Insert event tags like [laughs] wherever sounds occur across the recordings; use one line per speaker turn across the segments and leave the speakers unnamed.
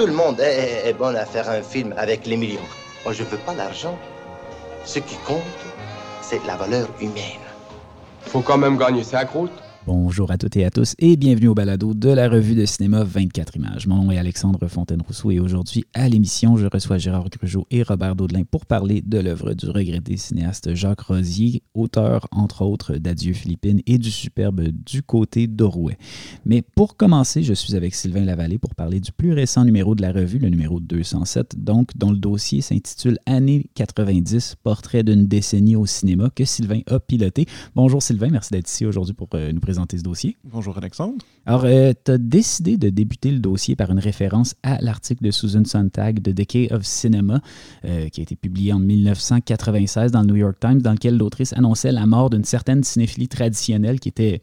Tout le monde est, bon à faire un film avec les millions. Moi, je veux pas l'argent. Ce qui compte, c'est la valeur humaine.
Faut quand même gagner sa croûte.
Bonjour à toutes et à tous et bienvenue au balado de la revue de cinéma 24 images. Mon nom est Alexandre Fontaine-Rousseau et aujourd'hui à l'émission, je reçois Gérard Grugeot et Robert Daudelin pour parler de l'œuvre du regretté cinéaste Jacques Rosier, auteur entre autres d'Adieu Philippines et du superbe Du côté d'Orouet. Mais pour commencer, je suis avec Sylvain Lavallée pour parler du plus récent numéro de la revue, le numéro 207, donc dont le dossier s'intitule Années 90, portrait d'une décennie au cinéma que Sylvain a piloté. Bonjour Sylvain, merci d'être ici aujourd'hui pour euh, nous présenter présenter ce dossier.
Bonjour Alexandre.
Alors, euh, tu as décidé de débuter le dossier par une référence à l'article de Susan Sontag de Decay of Cinema, euh, qui a été publié en 1996 dans le New York Times, dans lequel l'autrice annonçait la mort d'une certaine cinéphilie traditionnelle qui était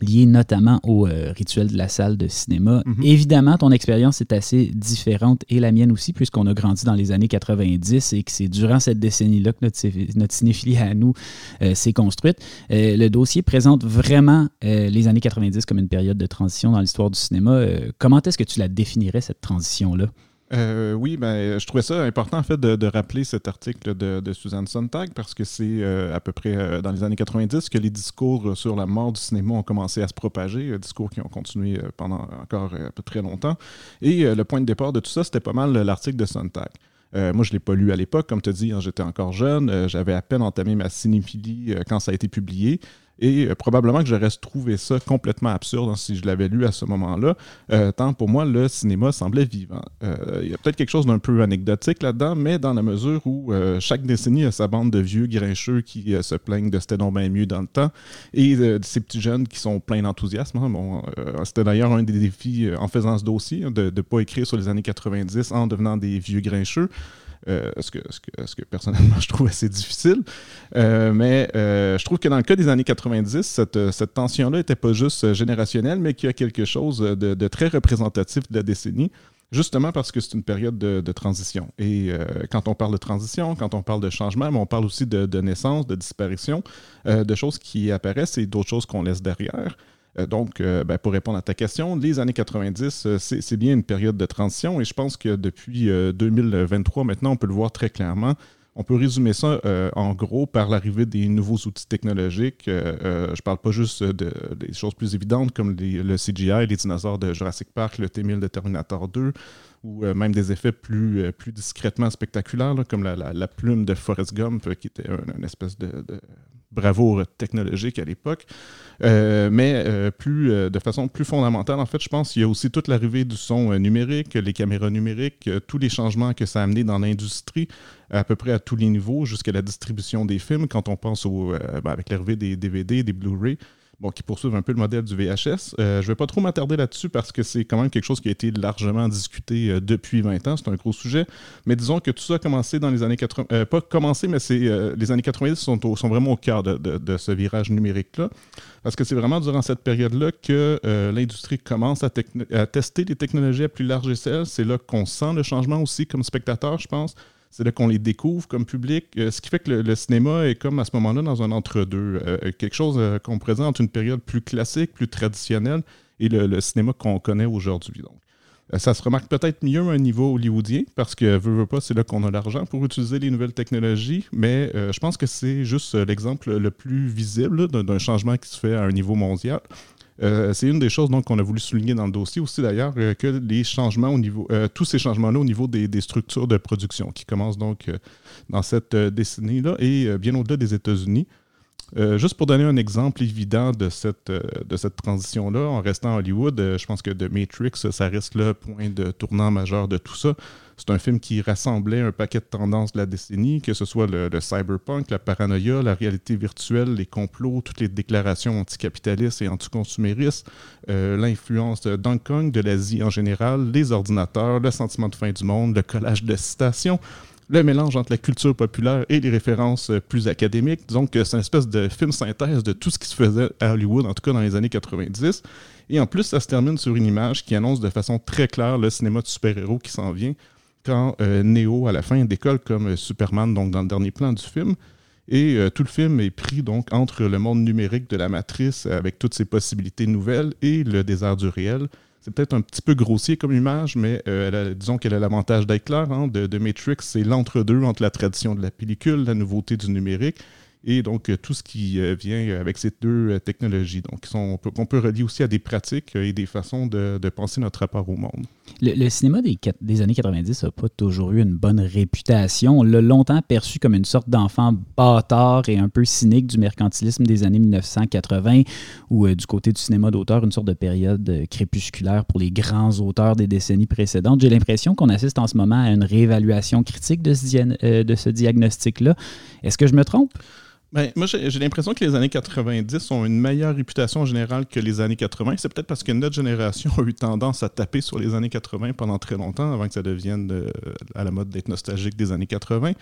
lié notamment au euh, rituel de la salle de cinéma.
Mhm.
Évidemment, ton expérience est assez différente et la mienne aussi, puisqu'on a grandi dans les années 90 et que c'est durant cette décennie-là que notre, cinéphilie à nous euh, s'est construite. Euh, le dossier présente vraiment les années 90 comme une période de transition dans l'histoire du cinéma. Comment est-ce que tu la définirais, cette transition-là?
Euh, oui, ben, je trouvais ça important en fait de, rappeler cet article de, Suzanne Sontag parce que c'est euh, à peu près euh, dans les années 90 que les discours sur la mort du cinéma ont commencé à se propager, euh, discours qui ont continué euh, pendant encore euh, près longtemps. Et euh, le point de départ de tout ça, c'était pas mal euh, l'article de Sontag. Euh, moi, je ne l'ai pas lu à l'époque, comme tu as dit, hein, j'étais encore jeune, euh, j'avais à peine entamé ma cinéphilie euh, quand ça a été publié. Et euh, probablement que j'aurais trouvé ça complètement absurde hein, si je l'avais lu à ce moment-là. Euh, tant pour moi, le cinéma semblait vivant. Euh, Il y a peut-être quelque chose d'un peu anecdotique là-dedans, mais dans la mesure où chaque décennie a sa bande de vieux grincheux qui se plaignent de c'était donc bien mieux dans le temps, et ces petits jeunes qui sont pleins d'enthousiasme. hein. Bon, c'était d'ailleurs un des défis en faisant ce dossier, hein, de ne pas écrire sur les années 90 en devenant des vieux grincheux. Euh, ce, que, ce, que, ce que personnellement [laughs] je trouve assez difficile. Euh, mais euh, je trouve que dans le cas des années 90, cette, cette tension-là n'était pas juste générationnelle, mais qu'il y a quelque chose de, très représentatif de la décennie. Justement parce que c'est une période de, transition. Et quand on parle de transition, quand on parle de changement, mais on parle aussi de, naissance, de disparition, de choses qui apparaissent et d'autres choses qu'on laisse derrière. Euh, donc, euh, ben, pour répondre à ta question, les années 90, euh, c'est bien une période de transition et je pense que depuis euh, 2023, maintenant, on peut le voir très clairement. On peut résumer ça en gros par l'arrivée des nouveaux outils technologiques. Je parle pas juste de, des choses plus évidentes comme le CGI, les dinosaures de Jurassic Park, le T-1000 de Terminator 2, ou même des effets plus, discrètement spectaculaires, comme la, plume de Forrest Gump, qui était un- une espèce de bravoure technologique à l'époque. Euh, mais euh, plus, euh, de façon plus fondamentale, en fait, je pense qu'il y a aussi toute l'arrivée du son numérique, les caméras numériques, tous les changements que ça a amené dans l'industrie, à peu près à tous les niveaux, jusqu'à la distribution des films, quand on pense ben, avec l'arrivée des DVD, des Blu-ray, bon, qui poursuivent un peu le modèle du VHS. Euh, je ne vais pas trop m'attarder là-dessus parce que c'est quand même quelque chose qui a été largement discuté euh, depuis 20 ans. C'est un gros sujet. Mais disons que tout ça a commencé dans les années 80. euh, pas commencé, mais c'est les années 90 sont, sont vraiment au cœur de, ce virage numérique-là. Parce que c'est vraiment durant cette période-là que l'industrie commence à, tester les technologies à plus large échelle. C'est là qu'on sent le changement aussi comme spectateur, je pense. C'est là qu'on les découvre comme public. Euh, ce qui fait que le, cinéma est comme à ce moment-là dans un entre-deux. Euh, quelque chose euh, qu'on présente une période plus classique, plus traditionnelle et le, cinéma qu'on connaît aujourd'hui. Donc. Euh, Ça se remarque peut-être mieux à un niveau hollywoodien parce que, veut, veut pas, c'est là qu'on a l'argent pour utiliser les nouvelles technologies, mais euh, je pense que c'est juste euh, l'exemple le plus visible d'un changement qui se fait à un niveau mondial. Euh, c'est une des choses qu'on a voulu souligner dans le dossier aussi d'ailleurs euh, que les changements au niveau euh, tous ces changements là au niveau des, structures de production qui commencent donc dans cette euh, décennie là et bien au-delà des États-Unis juste pour donner un exemple évident de cette, de cette transition-là, en restant à Hollywood, je pense que The Matrix, ça reste le point de tournant majeur de tout ça. C'est un film qui rassemblait un paquet de tendances de la décennie, que ce soit le, cyberpunk, la paranoïa, la réalité virtuelle, les complots, toutes les déclarations anticapitalistes et anticonsuméristes, euh, l'influence de Hong Kong, de l'Asie en général, les ordinateurs, le sentiment de fin du monde, le collage de citations le mélange entre la culture populaire et les références euh, plus académiques. Disons que c'est une espèce de film synthèse de tout ce qui se faisait à Hollywood, en tout cas dans les années 90. Et en plus, ça se termine sur une image qui annonce de façon très claire le cinéma de super-héros qui s'en vient, quand euh, Neo, à la fin, décolle comme euh, Superman, donc dans le dernier plan du film. Et euh, tout le film est pris donc entre le monde numérique de la matrice, avec toutes ses possibilités nouvelles, et le désert du réel. c'est peut-être un petit peu grossier comme image, mais disons qu'elle a l'avantage d'être. Hein, de, de, Matrix, c'est l'entre-deux entre la tradition de la pellicule, la nouveauté du numérique et donc euh, tout ce qui euh, vient avec ces deux euh, technologies. Donc, sont, on, peut, relier aussi à des pratiques et des façons de, penser notre rapport au monde.
Le, cinéma des, années 90 n'a pas toujours eu une bonne réputation. On l'a longtemps perçu comme une sorte d'enfant bâtard et un peu cynique du mercantilisme des années 1980 ou du côté du cinéma d'auteur, une sorte de période crépusculaire pour les grands auteurs des décennies précédentes. J'ai l'impression qu'on assiste en ce moment à une réévaluation critique de ce diagnostic-là. Est-ce que je me trompe?
Ben, moi, j'ai l'impression que les années 90 ont une meilleure réputation en général que les années 80. C'est peut-être parce que notre génération a eu tendance à taper sur les années 80 pendant très longtemps, avant que ça devienne de, à la mode d'être nostalgique des années 80.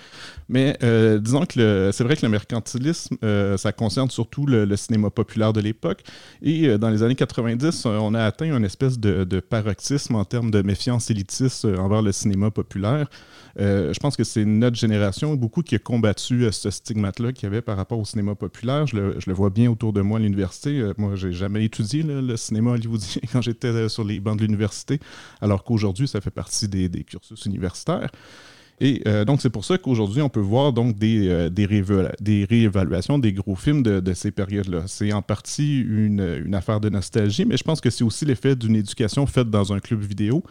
Mais euh, disons que c'est vrai que le mercantilisme, euh, ça concerne surtout le, cinéma populaire de l'époque. Et euh, dans les années 90, on a atteint une espèce de paroxysme en termes de méfiance élitiste envers le cinéma populaire. Je pense que c'est notre génération, beaucoup qui a combattu ce stigmate-là qu'il y avait par rapport au cinéma populaire. Je le, vois bien autour de moi à l'université. Euh, moi, j'ai jamais étudié le cinéma hollywoodien [laughs] quand j'étais euh, sur les bancs de l'université, alors qu'aujourd'hui, ça fait partie des, cursus universitaires. Et euh, donc, c'est pour ça qu'aujourd'hui, on peut voir donc des, réévaluations des gros films de, ces périodes-là. C'est en partie une, affaire de nostalgie, mais je pense que c'est aussi l'effet d'une éducation faite dans un club vidéo.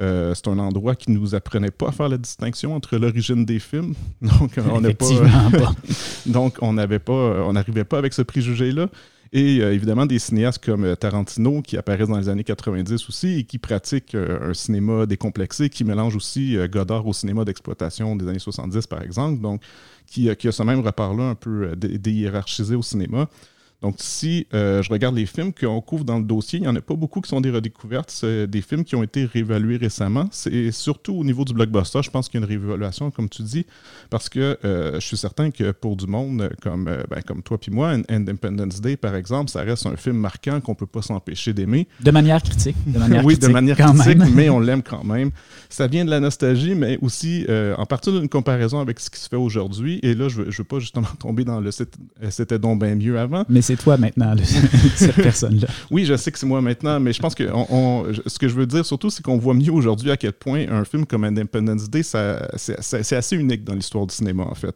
Euh, c'est un endroit qui ne nous apprenait pas à faire la distinction entre l'origine des films. [laughs] Donc, on n'a pas, [laughs] Donc, on n'avait pas, on n'arrivait pas avec ce préjugé-là. Et euh, évidemment, des cinéastes comme euh, Tarantino, qui apparaissent dans les années 90 aussi et qui pratiquent un cinéma décomplexé, qui mélange aussi Godard au cinéma d'exploitation des années 70, par exemple. Donc, qui, qui a ce même rapport-là un peu déhiérarchisé au cinéma. Donc, si euh, je regarde les films qu'on couvre dans le dossier, il n'y en a pas beaucoup qui sont des redécouvertes. C'est des films qui ont été réévalués récemment. C'est surtout au niveau du blockbuster, je pense qu'il y a une réévaluation, comme tu dis, parce que euh, je suis certain que pour du monde comme, euh, ben, comme toi puis moi, Independence Day, par exemple, ça reste un film marquant qu'on ne peut pas s'empêcher d'aimer.
De manière critique. De manière [laughs]
oui,
critique,
de manière critique, mais on l'aime quand même. Ça vient de la nostalgie, mais aussi en partir d'une comparaison avec ce qui se fait aujourd'hui. Et là, je ne veux, pas justement [laughs] tomber dans le c'était donc bien mieux avant
c'est toi maintenant, [laughs] cette personne-là.
Oui, je sais que c'est moi maintenant, mais je pense que ce que je veux dire surtout, c'est qu'on voit mieux aujourd'hui à quel point un film comme Independence Day, c'est assez unique dans l'histoire du cinéma, en fait.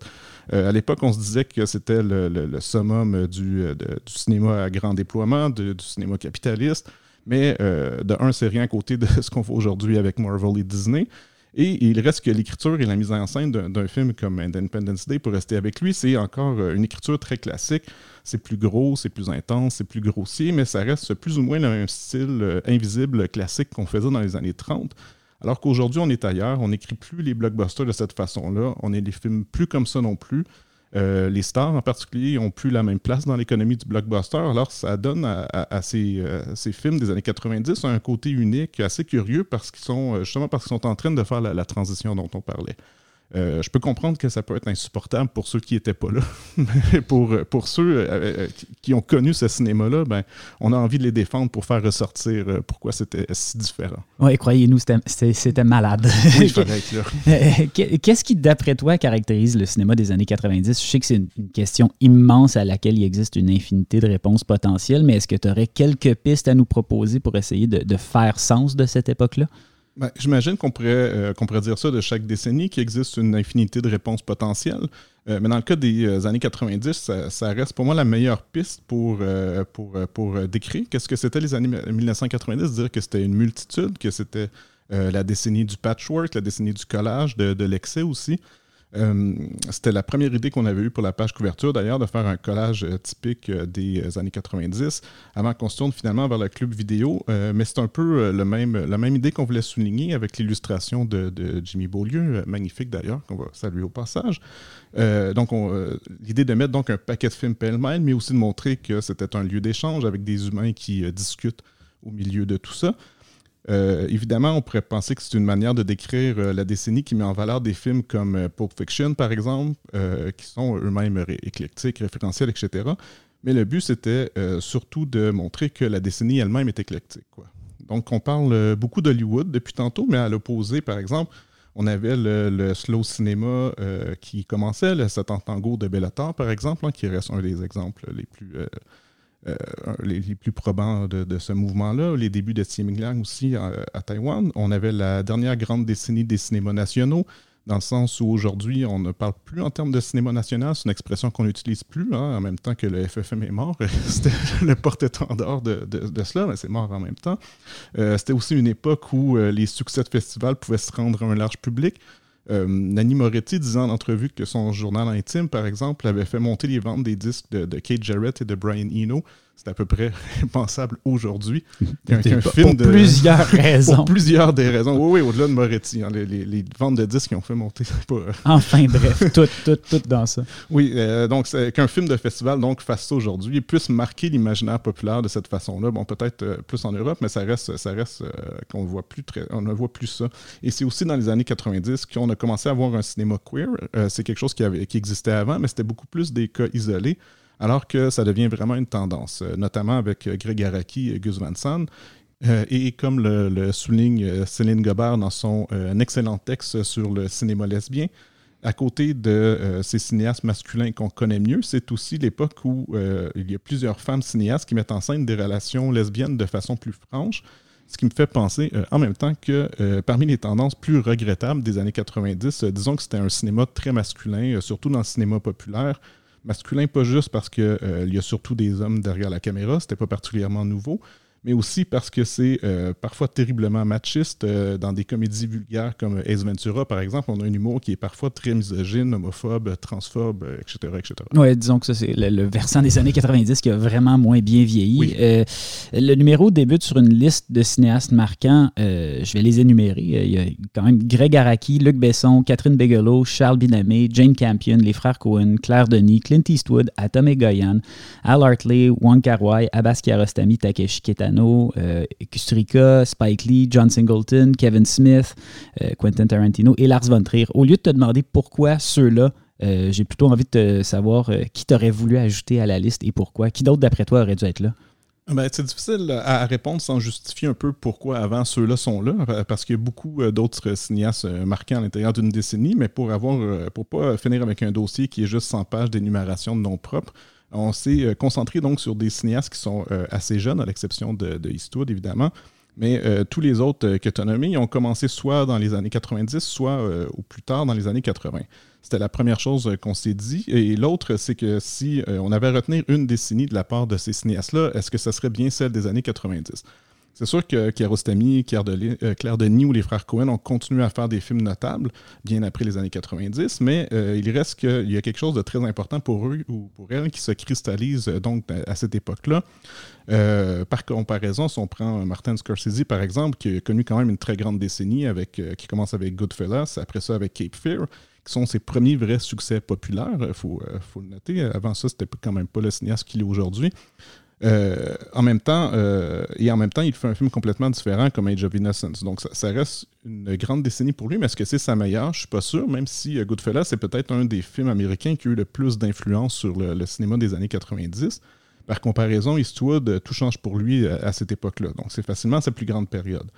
Euh, à l'époque, on se disait que c'était le, summum du, du, cinéma à grand déploiement, du cinéma capitaliste. Mais euh, de un, c'est rien à côté de [laughs] ce qu'on voit aujourd'hui avec Marvel et Disney. Et il reste que l'écriture et la mise en scène d'un film comme Independence Day, pour rester avec lui, c'est encore euh, une écriture très classique. C'est plus gros, c'est plus intense, c'est plus grossier, mais ça reste plus ou moins le même style euh, invisible classique qu'on faisait dans les années 30. Alors qu'aujourd'hui, on est ailleurs, on n'écrit plus les blockbusters de cette façon-là, on est des films plus comme ça non plus. Euh, les stars en particulier n'ont plus la même place dans l'économie du blockbuster. Alors, ça donne à, euh, ces, films des années 90 un côté unique, assez curieux, parce qu'ils sont justement parce qu'ils sont en train de faire la transition dont on parlait. Euh, je peux comprendre que ça peut être insupportable pour ceux qui n'étaient pas là. [laughs] Mais pour, pour ceux euh, euh, qui ont connu ce cinéma-là, ben, on a envie de les défendre pour faire ressortir pourquoi c'était si différent.
Oui, croyez-nous, c'était malade.
Oui, il [laughs] fallait être
là. Qu'est-ce qui, d'après toi, caractérise le cinéma des années 90? Je sais que c'est une, question immense à laquelle il existe une infinité de réponses potentielles, mais est-ce que tu aurais quelques pistes à nous proposer pour essayer de faire sens de cette époque-là?
Ben, j'imagine qu'on pourrait, euh, qu'on pourrait dire ça de chaque décennie, qu'il existe une infinité de réponses potentielles. Euh, mais dans le cas des euh, années 90, ça, reste pour moi la meilleure piste pour, décrire qu'est-ce que c'était les années 1990, dire que c'était une multitude, que c'était la décennie du patchwork, la décennie du collage, de l'excès aussi? Euh, c'était la première idée qu'on avait eue pour la page couverture, d'ailleurs, de faire un collage euh, typique euh, des années 90, avant qu'on se tourne finalement vers le club vidéo. mais c'est un peu la même idée qu'on voulait souligner avec l'illustration de, Jimmy Beaulieu, magnifique d'ailleurs, qu'on va saluer au passage. donc, l'idée de mettre donc un paquet de films pêle-mêle, mais aussi de montrer que c'était un lieu d'échange avec des humains qui discutent au milieu de tout ça. Euh, évidemment, on pourrait penser que c'est une manière de décrire euh, la décennie qui met en valeur des films comme euh, Pulp Fiction, par exemple, qui sont eux-mêmes éclectiques, référentiels, etc. Mais le but, c'était surtout de montrer que la décennie elle-même est éclectique. Donc, on parle beaucoup d'Hollywood depuis tantôt, mais à l'opposé, par exemple, on avait le, slow cinéma qui commençait, le 7 tango de Bellator, par exemple, hein, qui reste un des exemples les plus les, plus probants de, ce mouvement-là. Les débuts de Xi aussi à, à Taïwan. On avait la dernière grande décennie des cinémas nationaux dans le sens où aujourd'hui, on ne parle plus en termes de cinéma national. C'est une expression qu'on n'utilise plus, hein, en même temps que le FFM est mort. [laughs] C'était le porte-étendard de, de, cela, mais c'est mort en même temps. Euh, c'était aussi une époque où euh, les succès de festivals pouvaient se rendre à un large public. Euh, Nanny Moretti disait en entrevue que son journal intime, par exemple, avait fait monter les ventes des disques de, de Kate Jarrett et de Brian Eno c'est à peu près [laughs] impensable aujourd'hui
film pour plusieurs [laughs] raisons.
Pour plusieurs des raisons. Oui, oui, au-delà de Moretti. Hein, les, ventes de disques qui ont fait monter. [laughs] Pas... Euh,
enfin, bref, tout, tout, tout dans ça.
Oui, euh, donc qu'un film de festival donc fasse ça aujourd'hui puisse marquer l'imaginaire populaire de cette façon-là. Bon, peut-être euh, plus en Europe, mais ça reste, ça reste qu'on voit plus très, on ne voit plus ça. Et c'est aussi dans les années 90 qu'on a commencé à voir un cinéma queer. c'est quelque chose qui, avait, qui existait avant, mais c'était beaucoup plus des cas isolés alors que ça devient vraiment une tendance, euh, notamment avec euh, Greg Araki et Gus Van Sant. Euh, et comme le, souligne Céline Gobert dans son excellent texte sur le cinéma lesbien, à côté de ces cinéastes masculins qu'on connaît mieux, c'est aussi l'époque où il y a plusieurs femmes cinéastes qui mettent en scène des relations lesbiennes de façon plus franche, ce qui me fait penser en même temps que parmi les tendances plus regrettables des années 90, disons que c'était un cinéma très masculin, surtout dans le cinéma populaire, masculin, pas juste parce qu'il euh, y a surtout des hommes derrière la caméra, c'était pas particulièrement nouveau, mais aussi parce que c'est euh, parfois terriblement machiste. Euh, dans des comédies vulgaires comme Ace Ventura, par exemple, on a un humour qui est parfois très misogyne, homophobe, transphobe, etc. etc.
Oui, disons que ça, c'est le, versant des années 90 qui a vraiment moins bien vieilli. Euh, le numéro débute sur une liste de cinéastes marquants. je vais les énumérer. Il y a quand même Greg Araki, Luc Besson, Catherine Bigelow, Charles Binamé, Jane Campion, les frères Cohen, Claire Denis, Clint Eastwood, Atom Goyan, Al Hartley, Wong Kar Wai, Abbas Kiarostami, Takeshi Kitano, euh, Spike Lee, John Singleton, Kevin Smith, euh, Quentin Tarantino et Lars von Trier. Au lieu de te demander pourquoi ceux-là, euh, j'ai plutôt envie de savoir qui t'aurait voulu ajouter à la liste et pourquoi. Qui d'autre, d'après toi, aurait dû être là?
Ben, c'est difficile à répondre sans justifier un peu pourquoi avant ceux-là sont là, parce qu'il y a beaucoup d'autres cinéastes marqués à l'intérieur d'une décennie, mais pour avoir pour pas finir avec un dossier qui est juste 100 pages d'énumération de noms propres, on s'est euh, concentré donc sur des cinéastes qui sont euh, assez jeunes, à l'exception de, de, Eastwood, évidemment. Mais euh, tous les autres que tu as ont commencé soit dans les années 90, soit au plus tard dans les années 80. C'était la première chose qu'on s'est dit. Et l'autre, c'est que si on avait à retenir une décennie de la part de ces cinéastes-là, est-ce que ça serait bien celle des années 90? C'est sûr que Kiarostami, Claire, euh, Claire, Denis ou les frères Cohen ont continué à faire des films notables bien après les années 90, mais euh, il reste qu'il y a quelque chose de très important pour eux ou pour elles qui se cristallise euh, donc à cette époque-là. par comparaison, si on prend Martin Scorsese, par exemple, qui a connu quand même une très grande décennie, qui commence avec Goodfellas, après ça avec Cape Fear, qui sont ses premiers vrais succès populaires, il faut, faut, le noter. Avant ça, c'était quand même pas le cinéaste qu'il est aujourd'hui. Euh, en même temps, euh, et en même temps, il fait un film complètement différent comme Age of Innocence. Donc, ça, reste une grande décennie pour lui, mais est-ce que c'est sa meilleure? Je suis pas sûr, même si euh, c'est peut-être un des films américains qui a eu le plus d'influence sur le, cinéma des années 90. Par comparaison, Eastwood, tout change pour lui à cette époque-là. Donc, c'est facilement sa plus grande période.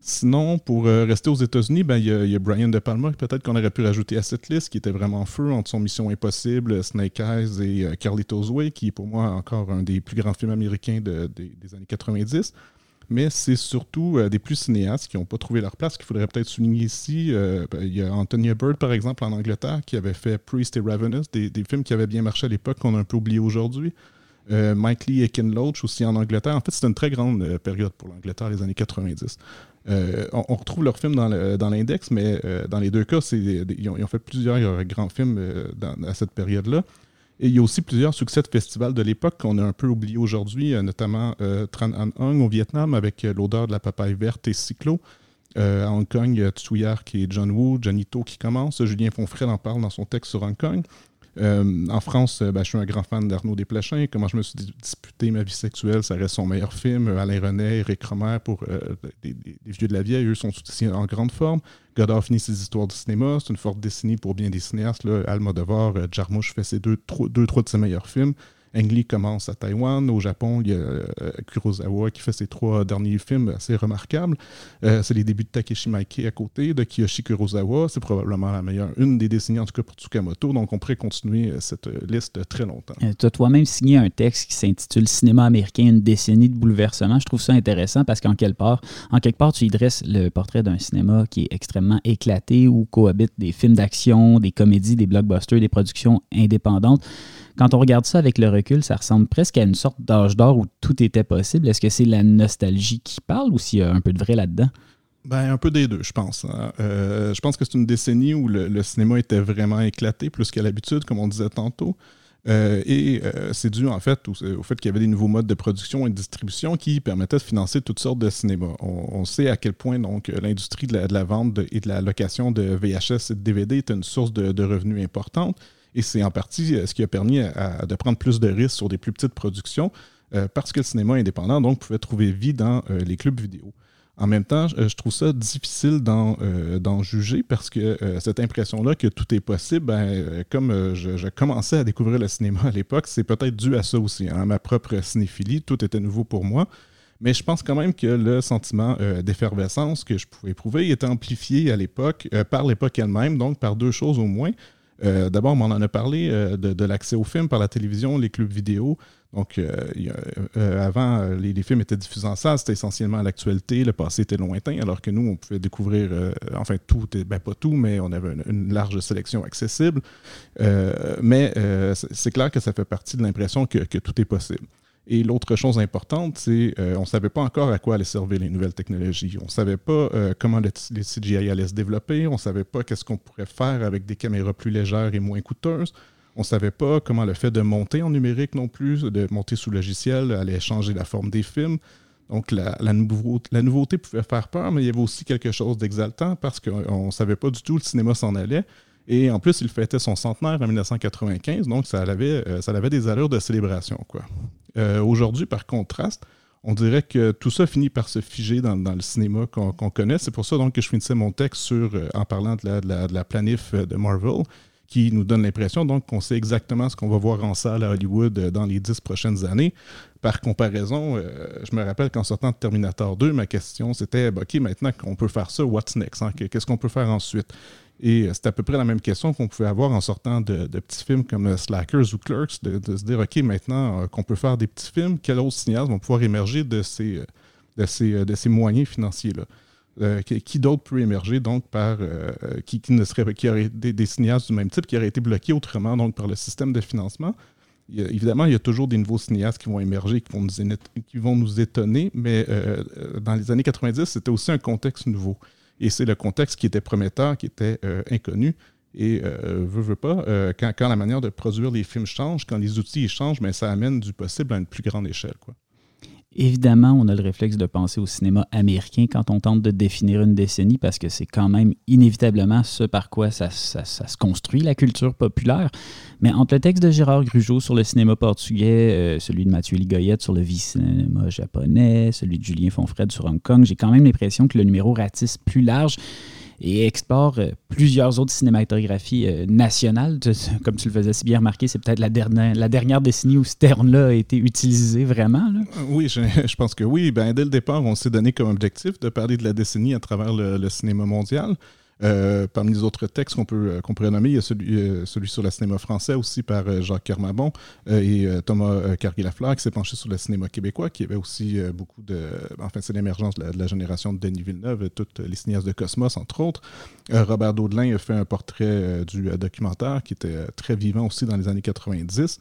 Sinon, pour euh, rester aux États-Unis, ben, il y, a Brian De Palma, peut-être qu'on aurait pu rajouter à cette liste, qui était vraiment en feu entre son Mission Impossible, Snake Eyes et euh, Carlitos qui est pour moi encore un des plus grands films américains des années 90. Mais c'est surtout euh, des plus cinéastes qui n'ont pas trouvé leur place, qu'il faudrait peut-être souligner ici. Ben, il y a Antonia Bird, par exemple, en Angleterre, qui avait fait Priest et Ravenous, des, films qui avaient bien marché à l'époque, qu'on a un peu oublié aujourd'hui. Mike Lee et Ken Loach aussi en Angleterre. En fait, c'est une très grande période pour l'Angleterre, les années 90. Euh, on, retrouve leurs films dans l'index, mais euh, dans les deux cas, ils, ont, fait plusieurs grands films euh, à cette période-là. Et il y a aussi plusieurs succès de festivals de l'époque qu'on a un peu oubliés aujourd'hui, notamment Tran An Hung au Vietnam avec L'odeur de la papaye verte et Cyclo. à Hong Kong, il y a Tsuyar qui est John Woo, Janito qui commence. Julien Fonfrel en parle dans son texte sur Hong Kong. Euh, en France, euh, ben, je suis un grand fan d'Arnaud Desplechin. Comment je me suis disputé ma vie sexuelle, ça reste son meilleur film. Euh, Alain René, Eric Romer pour des, vieux de la vieille, eux sont en grande forme. Godard finit ses histoires de cinéma. C'est une forte décennie pour bien des cinéastes. Là. Almodovar, Jarmouche fait ses deux, deux, trois de ses meilleurs films. Ang commence à Taïwan. Au Japon, il y a Kurosawa qui fait ses trois derniers films assez remarquables. c'est les débuts de Takeshi Miike à côté, de Kiyoshi Kurosawa. C'est probablement la meilleure, une des décennies en tout cas pour Tsukamoto. Donc on pourrait continuer cette liste très longtemps.
tu as toi-même signé un texte qui s'intitule Cinéma américain, une décennie de bouleversement. Je trouve ça intéressant parce qu'en quelque part, en quelque part, tu y dresses le portrait d'un cinéma qui est extrêmement éclaté où cohabitent des films d'action, des comédies, des blockbusters, des productions indépendantes. Quand on regarde ça avec le recul, ça ressemble presque à une sorte d'âge d'or où tout était possible. Est-ce que c'est la nostalgie qui parle ou s'il y a un peu de vrai là-dedans?
Ben, un peu des deux, je pense. Hein. Euh, je pense que c'est une décennie où le, cinéma était vraiment éclaté, plus qu'à l'habitude, comme on disait tantôt. Euh, et euh, c'est dû en fait au, fait qu'il y avait des nouveaux modes de production et de distribution qui permettaient de financer toutes sortes de cinémas. On, sait à quel point donc l'industrie de, la, vente et de la location de VHS et de DVD est une source de, revenus importante. Et c'est en partie ce qui a permis de prendre plus de risques sur des plus petites productions parce que le cinéma indépendant donc pouvait trouver vie dans les clubs vidéo. En même temps, je trouve ça difficile d'en euh, juger parce que euh, cette impression-là que tout est possible, ben, euh, comme je, commençais à découvrir le cinéma à l'époque, c'est peut-être dû à ça aussi, à hein. ma propre cinéphilie. Tout était nouveau pour moi. Mais je pense quand même que le sentiment d'effervescence que je pouvais éprouver était amplifié à l'époque, par l'époque elle-même, donc par deux choses au moins. D'abord, on en a parlé de, de l'accès aux films par la télévision, les clubs vidéo. Donc, euh, euh, avant, euh, les, films étaient diffusés en salle, c'était essentiellement l'actualité, le passé était lointain, alors que nous, on pouvait découvrir, enfin, tout, ben pas tout, mais on avait une, large sélection accessible. mais c'est clair que ça fait partie de l'impression que, tout est possible. Et l'autre chose importante, c'est qu'on ne savait pas encore à quoi allaient servir les nouvelles technologies. On ne savait pas comment les CGI allaient se développer. On ne savait pas qu'est-ce qu'on pourrait faire avec des caméras plus légères et moins coûteuses. On ne savait pas comment le fait de monter en numérique non plus, de monter sous logiciel, allait changer la forme des films. Donc la, nouveauté, pouvait faire peur, mais il y avait aussi quelque chose d'exaltant parce qu'on ne savait pas du tout où le cinéma s'en allait. Et en plus, il fêtait son centenaire en 1995, donc ça avait, euh, ça avait des allures de célébration. Euh, aujourd'hui, par contraste, on dirait que tout ça finit par se figer dans, le cinéma qu'on connaît. C'est pour ça donc, que je finissais mon texte sur, euh, en parlant de la, planif de Marvel qui nous donne l'impression qu'on sait exactement ce qu'on va voir en salle à Hollywood euh, dans les dix prochaines années. Par comparaison, euh, je me rappelle qu'en sortant de Terminator 2, ma question c'était OK, maintenant qu'on peut faire ça, what's next hein? Qu'est-ce qu'on peut faire ensuite? Et euh, c'est à peu près la même question qu'on pouvait avoir en sortant de, petits films comme Slackers ou Clerks, de, se dire OK, maintenant qu'on peut faire des petits films, quels autres signaux vont pouvoir émerger de ces, moyens financiers-là? Euh, qui, d'autre peut émerger donc par euh, qui, ne serait qui aurait des, des, cinéastes du même type qui auraient été bloqués autrement donc par le système de financement? évidemment, il y a toujours des nouveaux cinéastes qui vont émerger, qui vont nous, étonner, mais euh, dans les années 90, c'était aussi un contexte nouveau. Et c'est le contexte qui était prometteur, qui était inconnu. Et veut, veut pas, quand, quand, la manière de produire les films change, quand les outils changent, mais ça amène du possible à une plus grande échelle. Quoi.
Évidemment, on a le réflexe de penser au cinéma américain quand on tente de définir une décennie parce que c'est quand même inévitablement ce par quoi ça, se construit, la culture populaire. Mais entre le texte de Gérard Grugeot sur le cinéma portugais, euh, celui de Mathieu Ligoyette sur le vie-cinéma japonais, celui de Julien Fonfred sur Hong Kong, j'ai quand même l'impression que le numéro ratisse plus large et explore euh, plusieurs autres cinématographies euh, nationales. Comme tu le faisais si bien remarquer, c'est peut-être la dernière, la dernière décennie où ce terme-là a été utilisé vraiment.
Euh, oui, [laughs] je, pense que oui. Ben, dès le départ, on s'est donné comme objectif de parler de la décennie à travers le cinéma mondial. Euh, parmi les autres textes qu'on peut euh, qu'on pourrait nommer, il y a celui, euh, sur le cinéma français aussi par Jacques Kermabon et Thomas Carguy-Lafleur qui s'est penché sur le cinéma québécois, qui avait aussi beaucoup de... Enfin, c'est l'émergence de, la génération de Denis Villeneuve, toutes les cinéastes de Cosmos, entre autres. Robert Daudelin a fait un portrait du documentaire qui était très vivant aussi dans les années 90.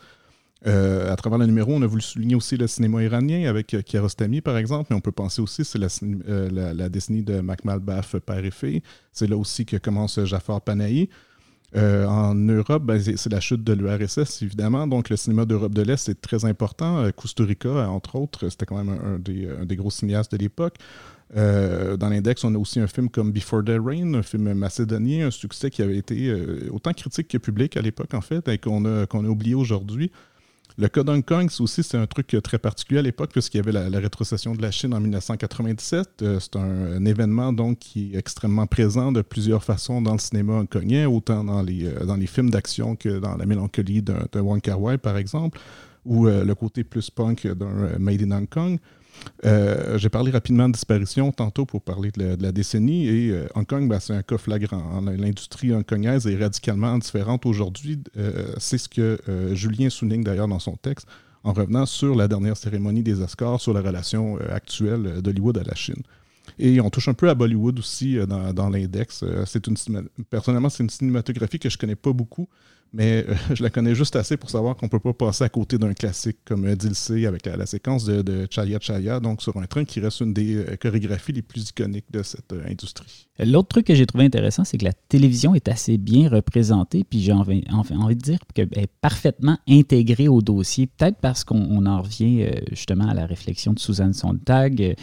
Euh, à travers le numéro, on a voulu souligner aussi le cinéma iranien avec euh, Kiarostami, par exemple, mais on peut penser aussi c'est la, euh, la, décennie de Makmalbaf, père et fille. C'est là aussi que commence Jafar Panahi. en Europe, ben, c'est la chute de l'URSS, évidemment. Donc, le cinéma d'Europe de l'Est, c'est très important. Costa Rica, entre autres, c'était quand même un, des, gros cinéastes de l'époque. dans l'index, on a aussi un film comme Before the Rain, un film macédonien, un succès qui avait été autant critique que public à l'époque, en fait, et qu'on a, qu'on a oublié aujourd'hui. Le cas d'Hong Kong, c'est aussi un truc très particulier à l'époque, puisqu'il y avait la, rétrocession de la Chine en 1997. Euh, c'est un, événement donc qui est extrêmement présent de plusieurs façons dans le cinéma hongkongais, autant dans les, euh, dans les films d'action que dans la mélancolie d'un Wong Kar Wai, par exemple ou le côté plus punk d'un Made in Hong Kong. J'ai parlé rapidement de disparition tantôt pour parler de la, décennie et Hong Kong, ben, c'est un cas flagrant. L'industrie hongkongaise est radicalement différente aujourd'hui. c'est ce que Julien souligne d'ailleurs dans son texte en revenant sur la dernière cérémonie des Oscars, sur la relation actuelle d'Hollywood à la Chine. Et on touche un peu à Bollywood aussi dans, l'index. Une, personnellement, c'est une cinématographie que je connais pas beaucoup, mais euh, [laughs] je la connais juste assez pour savoir qu'on ne peut pas passer à côté d'un classique comme euh, Dilsey avec la, séquence de, Chaya Chaya, donc sur un train qui reste une des euh, chorégraphies les plus iconiques de cette industrie.
L'autre truc que j'ai trouvé intéressant, c'est que la télévision est assez bien représentée, puis j'ai envie, envie, de dire qu'elle est parfaitement intégrée au dossier, peut-être parce qu'on en revient justement à la réflexion de Suzanne Sontag.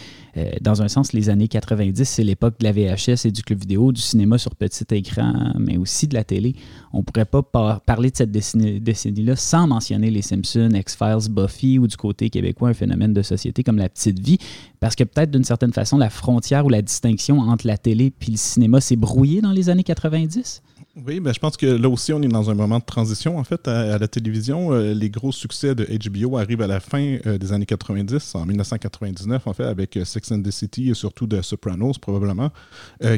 dans un sens, les années 90, c'est l'époque de la VHS et du club vidéo, du cinéma sur petit écran, mais aussi de la télé. On ne pourrait pas parler de cette décennie-là sans mentionner les Simpsons, X-Files, Buffy ou du côté québécois un phénomène de société comme la petite vie, parce que peut-être d'une certaine façon la frontière ou la distinction entre la télé et le cinéma s'est brouillée dans les années 90.
Oui, ben, je pense que là aussi, on est dans un moment de transition, en fait, à, la télévision. Euh, les gros succès de HBO arrivent à la fin euh, des années 90, en 1999, en fait, avec euh, Sex and the City et surtout de Sopranos, probablement.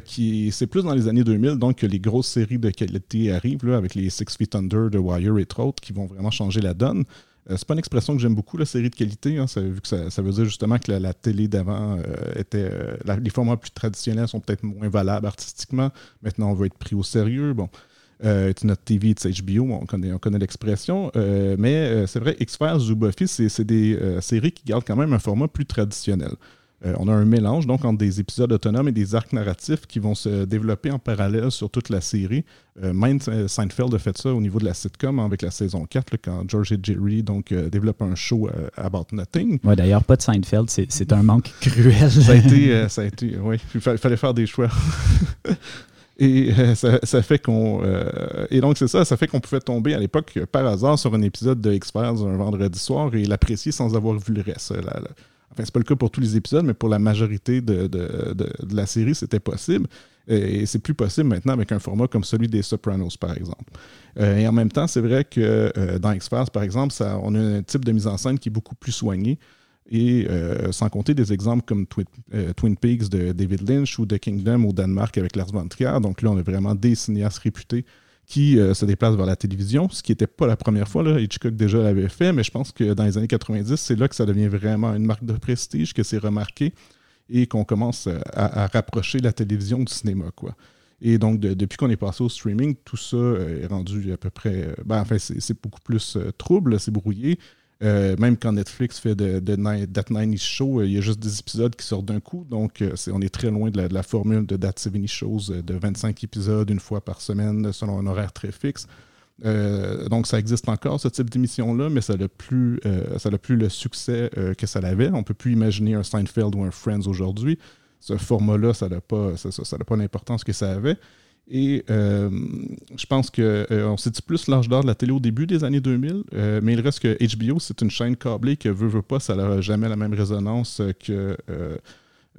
qui C'est plus dans les années 2000, donc, que les grosses séries de qualité arrivent, là, avec les Six Feet Under, The Wire et autres, qui vont vraiment changer la donne. Euh, c'est pas une expression que j'aime beaucoup, la série de qualité, hein, vu que ça, veut dire justement que la, télé d'avant euh, était. Euh, les formats plus traditionnels sont peut-être moins valables artistiquement. Maintenant, on veut être pris au sérieux. Bon. it's not TV, it's HBO, on connaît, on connaît l'expression. mais c'est vrai, X-Files ou Buffy, c'est des séries qui gardent quand même un format plus traditionnel. Euh, on a un mélange donc entre des épisodes autonomes et des arcs narratifs qui vont se développer en parallèle sur toute la série. Euh, même euh, Seinfeld a fait ça au niveau de la sitcom avec la saison 4, quand George et Jerry donc, développent un show About Nothing.
Ouais, D'ailleurs, pas de Seinfeld, c'est un manque [laughs] cruel.
ça a été, ça a été oui, il fallait faire des choix. [laughs] Et ça, fait qu'on. et donc, c'est ça, ça fait qu'on pouvait tomber à l'époque par hasard sur un épisode de X-Files un vendredi soir et l'apprécier sans avoir vu le reste. Enfin, c'est pas le cas pour tous les épisodes, mais pour la majorité de, la série, c'était possible. Et c'est plus possible maintenant avec un format comme celui des Sopranos, par exemple. Euh, et en même temps, c'est vrai que euh, dans X-Files, par exemple, ça, on a un type de mise en scène qui est beaucoup plus soigné. Et euh, sans compter des exemples comme Twin, Peaks de David Lynch ou The Kingdom au Danemark avec Lars von Trier. Donc là, on a vraiment des cinéastes réputés qui euh, se déplace vers la télévision, ce qui n'était pas la première fois. Hitchcock déjà l'avait fait, mais je pense que dans les années 90, c'est là que ça devient vraiment une marque de prestige, que c'est remarqué et qu'on commence à, rapprocher la télévision du cinéma. Quoi. Et donc, depuis qu'on est passé au streaming, tout ça euh, est rendu à peu près. Euh, ben, enfin, c'est beaucoup plus trouble, c'est brouillé. Euh, même quand Netflix fait de, de That 90 Show, euh, il y a juste des épisodes qui sortent d'un coup. Donc, euh, on est très loin de la, formule de That 70 Shows de 25 épisodes une fois par semaine selon un horaire très fixe. donc, ça existe encore, ce type d'émission-là, mais ça n'a plus, plus le succès que ça l'avait. On ne peut plus imaginer un Seinfeld ou un Friends aujourd'hui. Ce format-là, ça n'a pas, pas l'importance que ça avait. Et euh, je pense qu'on euh, s'est dit plus l'âge d'or de la télé au début des années 2000, euh, mais il reste que HBO, c'est une chaîne câblée que veut, veut pas, ça n'a jamais la même résonance que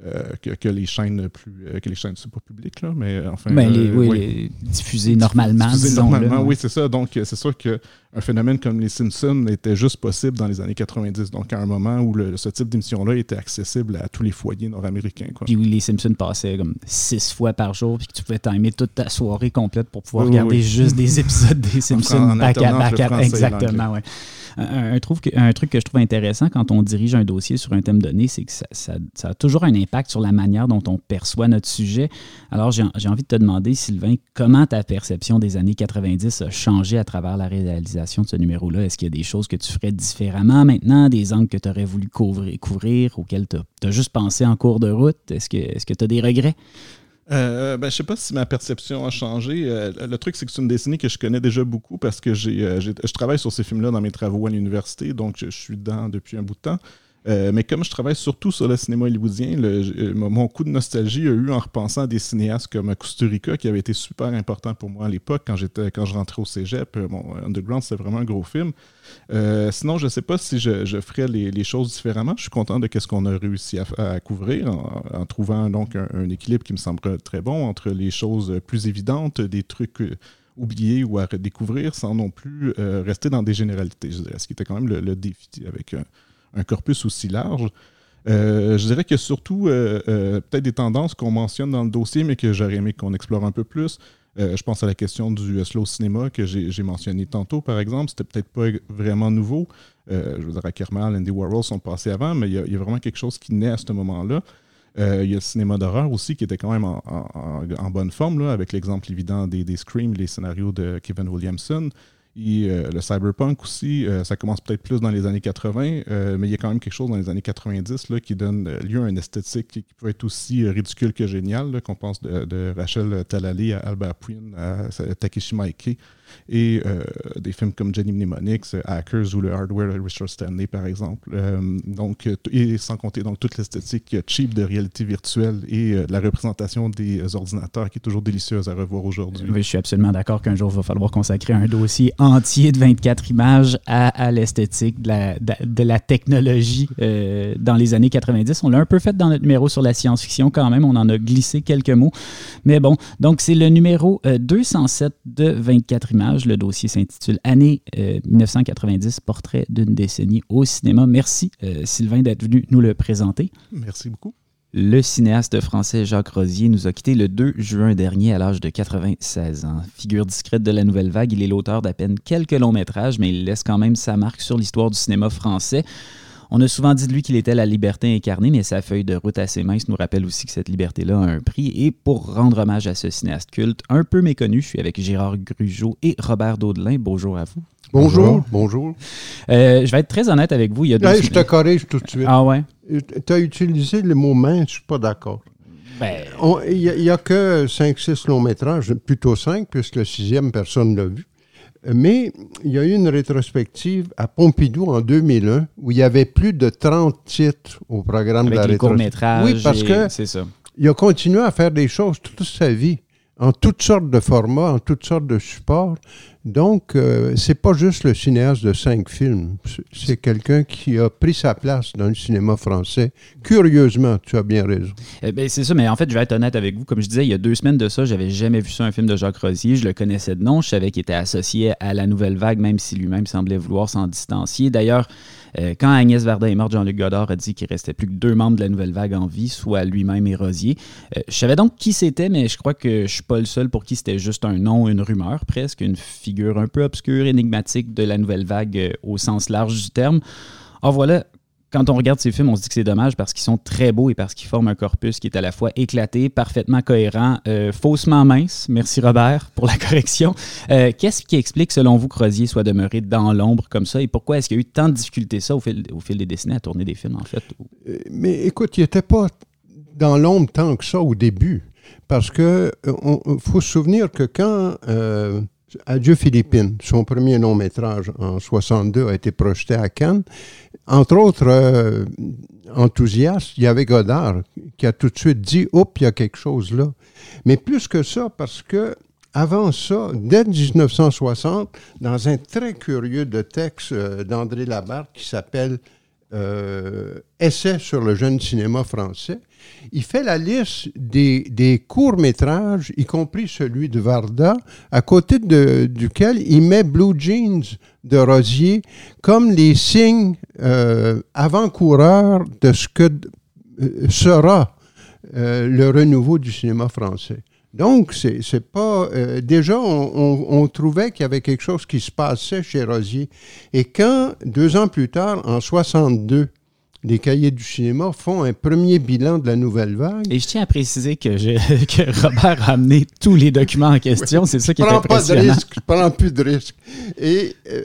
euh, que, les chaînes plus euh, que les chaînes c'est pas public là mais enfin
ben, euh, oui, diffusées normalement
normalement oui c'est ça. Donc c'est sûr que un phénomène comme les Simpsons était juste possible dans les années 90 donc à un moment où ce type d'émission là était accessible à tous les foyers nord-américains
puis oui les Simpsons passaient comme six fois par jour puis que tu pouvais timer toute ta soirée complète pour pouvoir regarder juste des [laughs] épisodes des Simpsons back à back exactement ouais un, truc que je trouve intéressant quand on dirige un dossier sur un thème donné, c'est que ça, a toujours un impact sur la manière dont on perçoit notre sujet. Alors, j'ai envie de te demander, Sylvain, comment ta perception des années 90 a changé à travers la réalisation de ce numéro-là? Est-ce qu'il y a des choses que tu ferais différemment maintenant, des angles que tu aurais voulu couvrir, couvrir auxquels tu as, juste pensé en cours de route? Est-ce que tu as des regrets?
Euh, ben, je sais pas si ma perception a changé. Euh, le truc, c'est que c'est une décennie que je connais déjà beaucoup parce que j'ai, euh, je travaille sur ces films-là dans mes travaux à l'université, donc je, suis dedans depuis un bout de temps. Euh, mais comme je travaille surtout sur le cinéma hollywoodien, le, mon coup de nostalgie a eu en repensant à des cinéastes comme Kusturica, qui avait été super important pour moi à l'époque quand j'étais quand je rentrais au cégep. Mon Underground, c'était vraiment un gros film. Euh, sinon, je ne sais pas si je, ferais les, choses différemment. Je suis content de ce qu'on a réussi à, couvrir en, trouvant donc un, équilibre qui me semble très bon entre les choses plus évidentes, des trucs oublier ou à redécouvrir sans non plus rester dans des généralités, ce qui était quand même le, défi avec corpus aussi large. je dirais que surtout, peut-être des tendances qu'on mentionne dans le dossier, mais que j'aurais aimé qu'on explore un peu plus. Euh, je pense à la question du euh, slow cinéma que j'ai mentionné tantôt, par exemple. C'était peut-être pas vraiment nouveau. Euh, je veux dire, Ackerman, Andy Warhol sont passés avant, mais il y, a vraiment quelque chose qui naît à ce moment-là. il y a le cinéma d'horreur aussi qui était quand même en, bonne forme, là, avec l'exemple évident des, des Scream, les scénarios de Kevin Williamson. Et euh, le cyberpunk aussi, euh, ça commence peut-être plus dans les années 80, euh, mais il y a quand même quelque chose dans les années 90 là, qui donne lieu à une esthétique qui, peut être aussi ridicule que géniale, qu'on pense de, Rachel Talali à Albert Puin à Takeshi Maike et euh, des films comme Jenny Mnemonics, Hackers ou le Hardware de Richard Stanley, par exemple. Euh, donc, euh, et sans compter donc, toute l'esthétique cheap de réalité virtuelle et la représentation des ordinateurs qui est toujours délicieuse à revoir aujourd'hui.
Je suis absolument d'accord qu'un jour, il va falloir consacrer un dossier entier de 24 images à, l'esthétique de, la, technologie dans les années 90. On l'a un peu fait dans notre numéro sur la science-fiction quand même. On en a glissé quelques mots. Mais bon, donc c'est le numéro 207 de 24 images le dossier s'intitule Année 1990, euh, portrait d'une décennie au cinéma. Merci euh, Sylvain d'être venu nous le présenter.
Merci beaucoup.
Le cinéaste français Jacques Rosier nous a quittés le 2 juin dernier à l'âge de 96 ans. Figure discrète de la nouvelle vague, il est l'auteur d'à peine quelques longs métrages, mais il laisse quand même sa marque sur l'histoire du cinéma français. On a souvent dit de lui qu'il était la liberté incarnée, mais sa feuille de route assez mince nous rappelle aussi que cette liberté-là a un prix. Et pour rendre hommage à ce cinéaste culte, un peu méconnu, je suis avec Gérard Grugeot et Robert Daudelin. Bonjour à vous.
Bonjour. Bonjour.
Euh, je vais être très honnête avec vous. Il y a
deux... je te corrige tout de suite.
Ah ouais?
Tu as utilisé le mot mince, je ne suis pas d'accord.
Ben...
Il n'y a, que 5-6 longs métrages, plutôt 5, puisque le sixième, personne ne l'a vu. Mais il y a eu une rétrospective à Pompidou en 2001 où il y avait plus de 30 titres au programme
de
la
rétrospective.
Oui, parce que
ça.
il a continué à faire des choses toute sa vie en toutes sortes de formats, en toutes sortes de supports. Donc, euh, c'est pas juste le cinéaste de cinq films. C'est quelqu'un qui a pris sa place dans le cinéma français. Curieusement, tu as bien raison.
Eh ben, c'est ça, mais en fait, je vais être honnête avec vous. Comme je disais, il y a deux semaines de ça, j'avais jamais vu ça, un film de Jacques Rosier. Je le connaissais de nom. Je savais qu'il était associé à la nouvelle vague, même si lui-même semblait vouloir s'en distancier. D'ailleurs, euh, quand Agnès Varda est morte, Jean-Luc Godard a dit qu'il restait plus que deux membres de la nouvelle vague en vie, soit lui-même et Rosier. Euh, je savais donc qui c'était, mais je crois que je suis pas le seul pour qui c'était juste un nom, une rumeur presque, une figure un peu obscure, énigmatique de la nouvelle vague euh, au sens large du terme. En voilà quand on regarde ces films, on se dit que c'est dommage parce qu'ils sont très beaux et parce qu'ils forment un corpus qui est à la fois éclaté, parfaitement cohérent, euh, faussement mince. Merci Robert pour la [laughs] correction. Euh, qu'est-ce qui explique, selon vous, que Rosier soit demeuré dans l'ombre comme ça et pourquoi est-ce qu'il y a eu tant de difficultés ça au fil, des décennies à tourner des films, en fait?
Mais écoute, il n'était pas dans l'ombre tant que ça au début parce que faut se souvenir que quand Adieu Philippines, son premier long métrage en 62 a été projeté à Cannes. Entre autres euh, enthousiastes, il y avait Godard qui a tout de suite dit Oups, il y a quelque chose là. Mais plus que ça, parce que avant ça, dès 1960, dans un très curieux de texte euh, d'André Labarthe qui s'appelle euh, Essai sur le jeune cinéma français, il fait la liste des, courts-métrages, y compris celui de Varda, à côté duquel il met Blue Jeans de Rosier comme les signes euh, avant-coureurs de ce que euh, sera euh, le renouveau du cinéma français. Donc, c'est pas. déjà, on, trouvait qu'il y avait quelque chose qui se passait chez Rosier. Et quand, deux ans plus tard, en 62, les cahiers du cinéma font un premier bilan de la nouvelle vague.
Et je tiens à préciser que, [laughs] que Robert a amené tous les documents en question. C'est ça qui est impressionnant.
Pas de risque, je prends plus de risque. Et euh,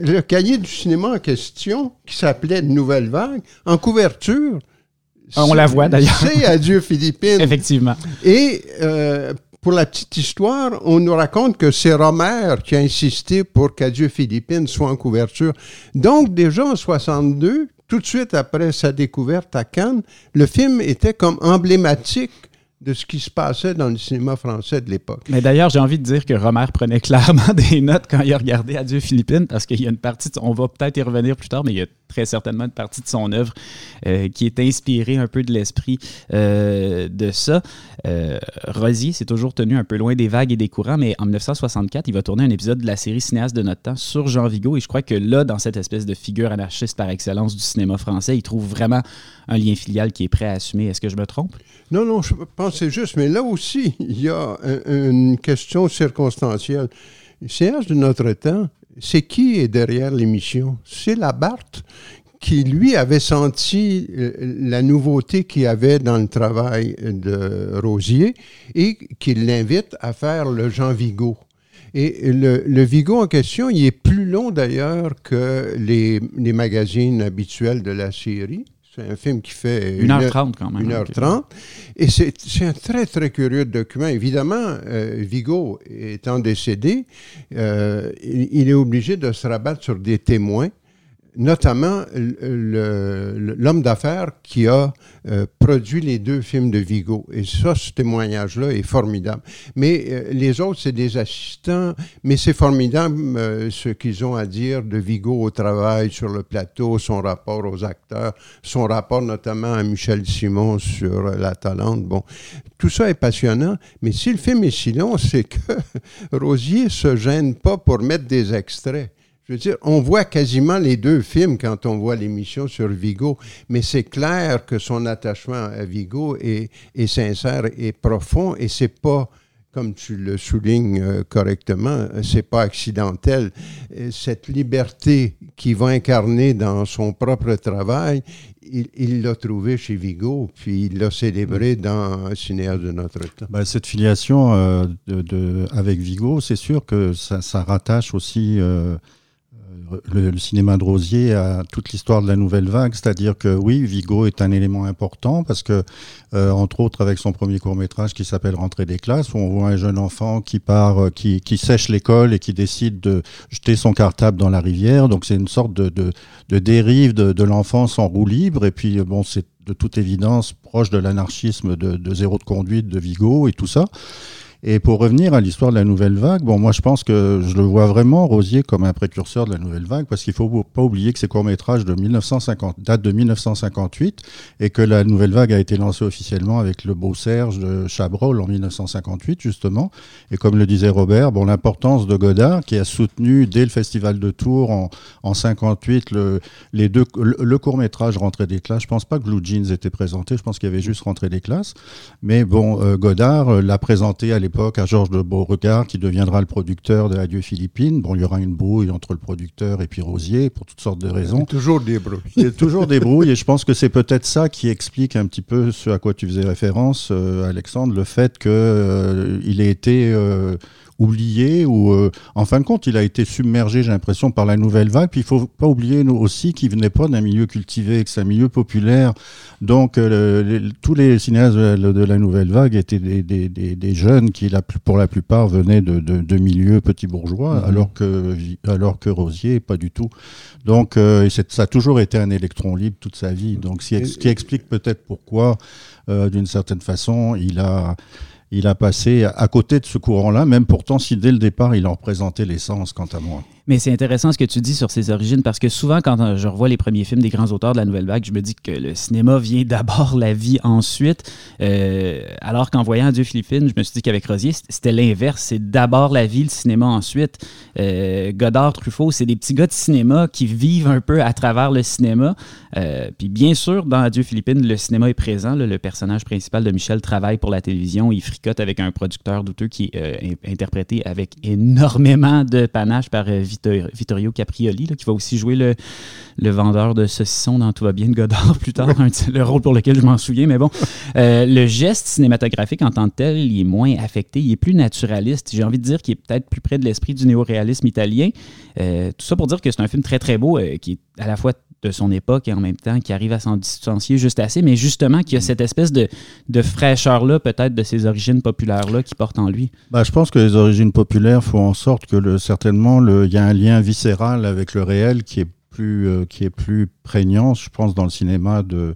le, cahier du cinéma en question, qui s'appelait Nouvelle vague, en couverture...
Ah, on la voit d'ailleurs.
C'est Adieu Philippines. [laughs]
Effectivement.
Et euh, pour la petite histoire, on nous raconte que c'est Romer qui a insisté pour qu'Adieu Philippines soit en couverture. Donc, déjà en 62, tout de suite après sa découverte à Cannes, le film était comme emblématique de ce qui se passait dans le cinéma français de l'époque.
Mais d'ailleurs, j'ai envie de dire que Romer prenait [laughs] clairement des notes quand il a regardé Adieu Philippines, parce qu'il y a une partie, on va peut-être y revenir plus tard, mais il y a très certainement une partie de son œuvre euh, qui est inspirée un peu de l'esprit euh, de ça. Euh, s'est toujours tenu un peu loin des vagues et des courants, mais en 1964, il va tourner un épisode de la série Cinéaste de notre temps sur Jean Vigo, et je crois que là, dans cette espèce de figure anarchiste par excellence du cinéma français, il trouve vraiment un lien filial qui est prêt à assumer. Est-ce que je me trompe?
Non, non, je pense c'est juste, mais là aussi, il y a un- une question circonstancielle. Séance de notre temps, c'est qui est derrière l'émission? C'est Labarthe qui, lui, avait senti euh, la nouveauté qu'il y avait dans le travail de Rosier et qui l'invite à faire le Jean Vigo. Et le, Vigo en question, il est plus long d'ailleurs que les magazines habituels de la série. C'est un film qui fait
1h30 quand même.
1h30. Et c'est c'est un très, très curieux document. Évidemment, euh, Vigo étant décédé, euh, il, il est obligé de se rabattre sur des témoins, notamment l'homme d'affaires qui a euh, produit les deux films de Vigo. Et ça, ce témoignage-là est formidable. Mais euh, les autres, c'est des assistants, mais c'est formidable euh, ce qu'ils ont à dire de Vigo au travail, sur le plateau, son rapport aux acteurs, son rapport notamment à Michel Simon sur La Talente. Bon, tout ça est passionnant, mais si le film est si long, [laughs] c'est que Rosier se gêne pas pour mettre des extraits. Je veux dire, on voit quasiment les deux films quand on voit l'émission sur Vigo, mais c'est clair que son attachement à Vigo est, est sincère et profond, et c'est pas, comme tu le soulignes euh, correctement, c'est pas accidentel. Euh, Cette liberté qu'il va incarner dans son propre travail, il l'a trouvé chez Vigo, puis il l'a célébré dans Cinéaste de notre temps.
Bah, cette filiation euh, de, de- avec Vigo, c'est sûr que ça, ça rattache aussi euh, le, cinéma de Rosier à toute l'histoire de la nouvelle vague. C'est-à-dire que oui, Vigo est un élément important parce que, euh, entre autres, avec son premier court métrage qui s'appelle Rentrée des classes, où on voit un jeune enfant qui part, euh, qui, qui sèche l'école et qui décide de jeter son cartable dans la rivière. Donc c'est une sorte de, de, dérive de, de l'enfance en roue libre. Et puis bon, c'est de toute évidence proche de l'anarchisme de, de zéro de conduite de Vigo et tout ça. Et pour revenir à l'histoire de la nouvelle vague, bon, moi je pense que je le vois vraiment, Rosier, comme un précurseur de la nouvelle vague, parce qu'il faut pas oublier que ces courts-métrages de 1950 datent de 1958 et que la nouvelle vague a été lancée officiellement avec le beau Serge de Chabrol en 1958, justement. Et comme le disait Robert, bon, l'importance de Godard, qui a soutenu dès le Festival de Tours en, en 58 le, les deux, le, le court-métrage Rentrée des classes. Je pense pas que Blue Jeans était présenté, je pense qu'il y avait juste Rentrée des classes. Mais bon, euh, Godard euh, l'a présenté à l'époque à Georges de Beauregard, qui deviendra le producteur de Adieu Philippines. Bon, il y aura une brouille entre le producteur et puis Rosier, pour toutes sortes de raisons.
Toujours des bruits.
Il y a toujours des brouilles, et je pense que c'est peut-être ça qui explique un petit peu ce à quoi tu faisais référence, euh, Alexandre, le fait qu'il euh, il ait été euh, oublié ou euh, en fin de compte il a été submergé j'ai l'impression par la nouvelle vague. Puis il faut pas oublier nous aussi qu'il venait pas d'un milieu cultivé que c'est un milieu populaire. Donc euh, les- tous les cinéastes de la, de la nouvelle vague étaient des, des, des, des jeunes qui pour la plupart venaient de, de, de milieux petits bourgeois
Mhm.
alors que alors que Rosier pas du tout. Donc euh, ça a toujours été un électron libre toute sa vie. Donc ce qui, ce qui explique peut-être pourquoi d'une certaine façon il a il a passé à côté de ce courant-là, même pourtant si dès le départ il en représentait l'essence, quant à moi.
Mais c'est intéressant ce que tu dis sur ses origines parce que souvent, quand euh, je revois les premiers films des grands auteurs de la nouvelle vague, je me dis que le cinéma vient d'abord, la vie ensuite. Euh, alors qu'en voyant Dieu Philippine, je me suis dit qu'avec Rosier, c'était l'inverse. C'est d'abord la vie, le cinéma ensuite. Euh, Godard, Truffaut, c'est des petits gars de cinéma qui vivent un peu à travers le cinéma. Puis bien sûr, dans Adieu Philippine, le cinéma est présent. le personnage principal de Michel travaille pour la télévision. Il fricote avec un producteur douteux qui est in- interprété avec énormément de panache par Vittorio Caprioli, là, qui va aussi jouer le, le vendeur de saucissons dans Tout va bien de Godard plus tard, un le rôle pour lequel je m'en souviens. Mais bon, euh, le geste cinématographique en tant que tel, il est moins affecté, il est plus naturaliste. J'ai envie de dire qu'il est peut-être plus près de l'esprit du néoréalisme italien. Euh, tout ça pour dire que c'est un film très très beau, euh, qui est à la fois de son époque et en même temps qui arrive à s'en distancier juste assez, mais justement qui a cette espèce de, de fraîcheur-là, peut-être de ses origines populaires-là, qui porte en lui.
Bah, je pense que les origines populaires font en sorte que le, certainement le- il y a un lien viscéral avec le réel qui est plus, euh, qui est plus prégnant, je pense, dans le cinéma de,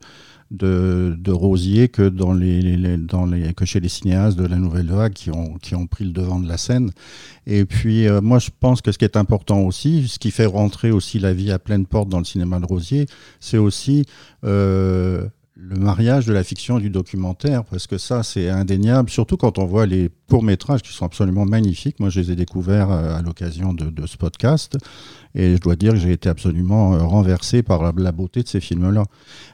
de, de Rosier que, dans les, dans les, que chez les cinéastes de la Nouvelle Vague qui ont, qui ont pris le devant de la scène. Et puis, euh, moi, je pense que ce qui est important aussi, ce qui fait rentrer aussi la vie à pleine porte dans le cinéma de Rosier, c'est aussi euh, le mariage de la fiction et du documentaire, parce que ça, c'est indéniable, surtout quand on voit les courts-métrages qui sont absolument magnifiques. Moi, je les ai découverts euh, à l'occasion de, ce podcast, et je dois dire que j'ai été absolument euh, renversé par la, beauté de ces films-là.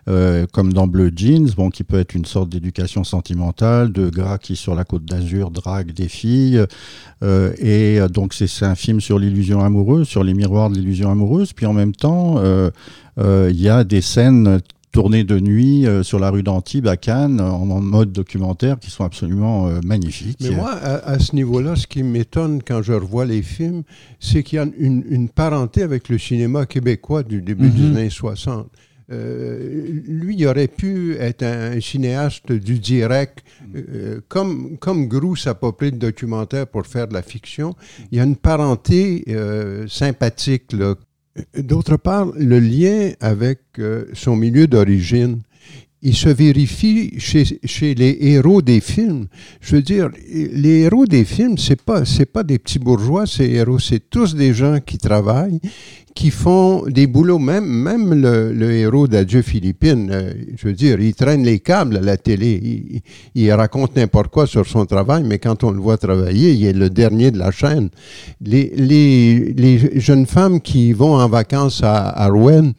Euh, comme dans Bleu Jeans, bon, qui peut être une sorte d'éducation sentimentale, de gars qui, sur la côte d'Azur, draguent des filles. Et donc, c'est un film sur l'illusion amoureuse, sur les miroirs de l'illusion amoureuse. Puis en même temps, il y a des scènes tournées de nuit euh, sur la rue d'Antibes à Cannes en, en, mode documentaire qui sont absolument euh, magnifiques.
Mais moi, à, à ce niveau-là, ce qui m'étonne quand je revois les films, c'est qu'il y a une, une, parenté avec le cinéma québécois du début mm -hmm. des années 60. Euh, lui, il aurait pu être un, cinéaste du direct, euh, comme, comme Grousse n'a pas pris de documentaire pour faire de la fiction. Il y a une parenté euh, sympathique là, D'autre part, le lien avec euh, son milieu d'origine, il se vérifie chez, chez, les héros des films. Je veux dire, les héros des films, c'est pas pas des petits bourgeois, ces héros, c'est tous des gens qui travaillent, qui font des boulots. Même même le, le héros d'Adieu Philippine, euh, je veux dire, il traîne les câbles à la télé, il, il raconte n'importe quoi sur son travail, mais quand on le voit travailler, il est le dernier de la chaîne. Les les, les jeunes femmes qui vont en vacances à, à Rouen,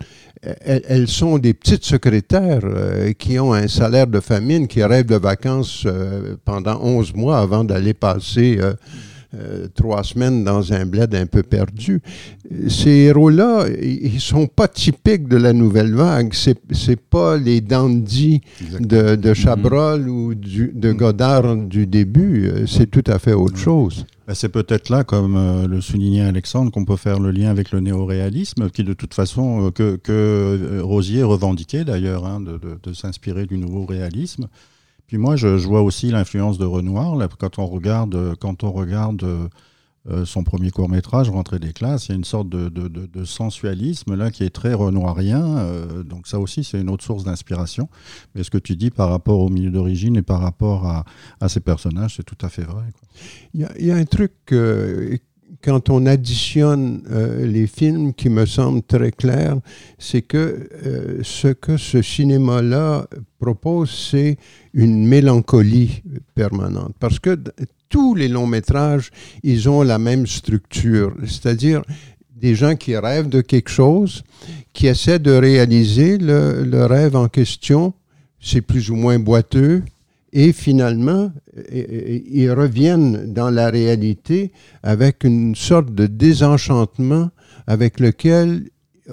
elles, sont des petites secrétaires euh, qui ont un salaire de famine, qui rêvent de vacances euh, pendant 11 mois avant d'aller passer euh, trois semaines dans un bled un peu perdu. Ces héros-là, ils sont pas typiques de la nouvelle vague. C'est, c'est pas les dandys de, de Chabrol ou du, de Godard du début. C'est tout à fait autre chose.
C'est peut-être là, comme euh, le soulignait Alexandre, qu'on peut faire le lien avec le néoréalisme, qui de toute façon, euh, que, que euh, Rosier revendiquait d'ailleurs, hein, de, de, de s'inspirer du nouveau réalisme. Puis moi, je, vois aussi l'influence de Renoir. Quand on regarde, quand on regarde euh, son premier court métrage, Rentrée des classes, il y a une sorte de, sensualisme là qui est très renoirien. Euh, donc ça aussi, c'est une autre source d'inspiration. Mais ce que tu dis par rapport au milieu d'origine et par rapport à, à ces personnages, c'est tout à fait vrai.
Il y, a un truc euh, quand on additionne euh, les films qui me semble très clair, c'est que euh, ce que ce cinéma-là propose, c'est une mélancolie permanente. Parce que tous les longs métrages, ils ont la même structure, c'est-à-dire des gens qui rêvent de quelque chose, qui essaient de réaliser le, le rêve en question. C'est plus ou moins boiteux, et finalement, ils reviennent dans la réalité avec une sorte de désenchantement avec lequel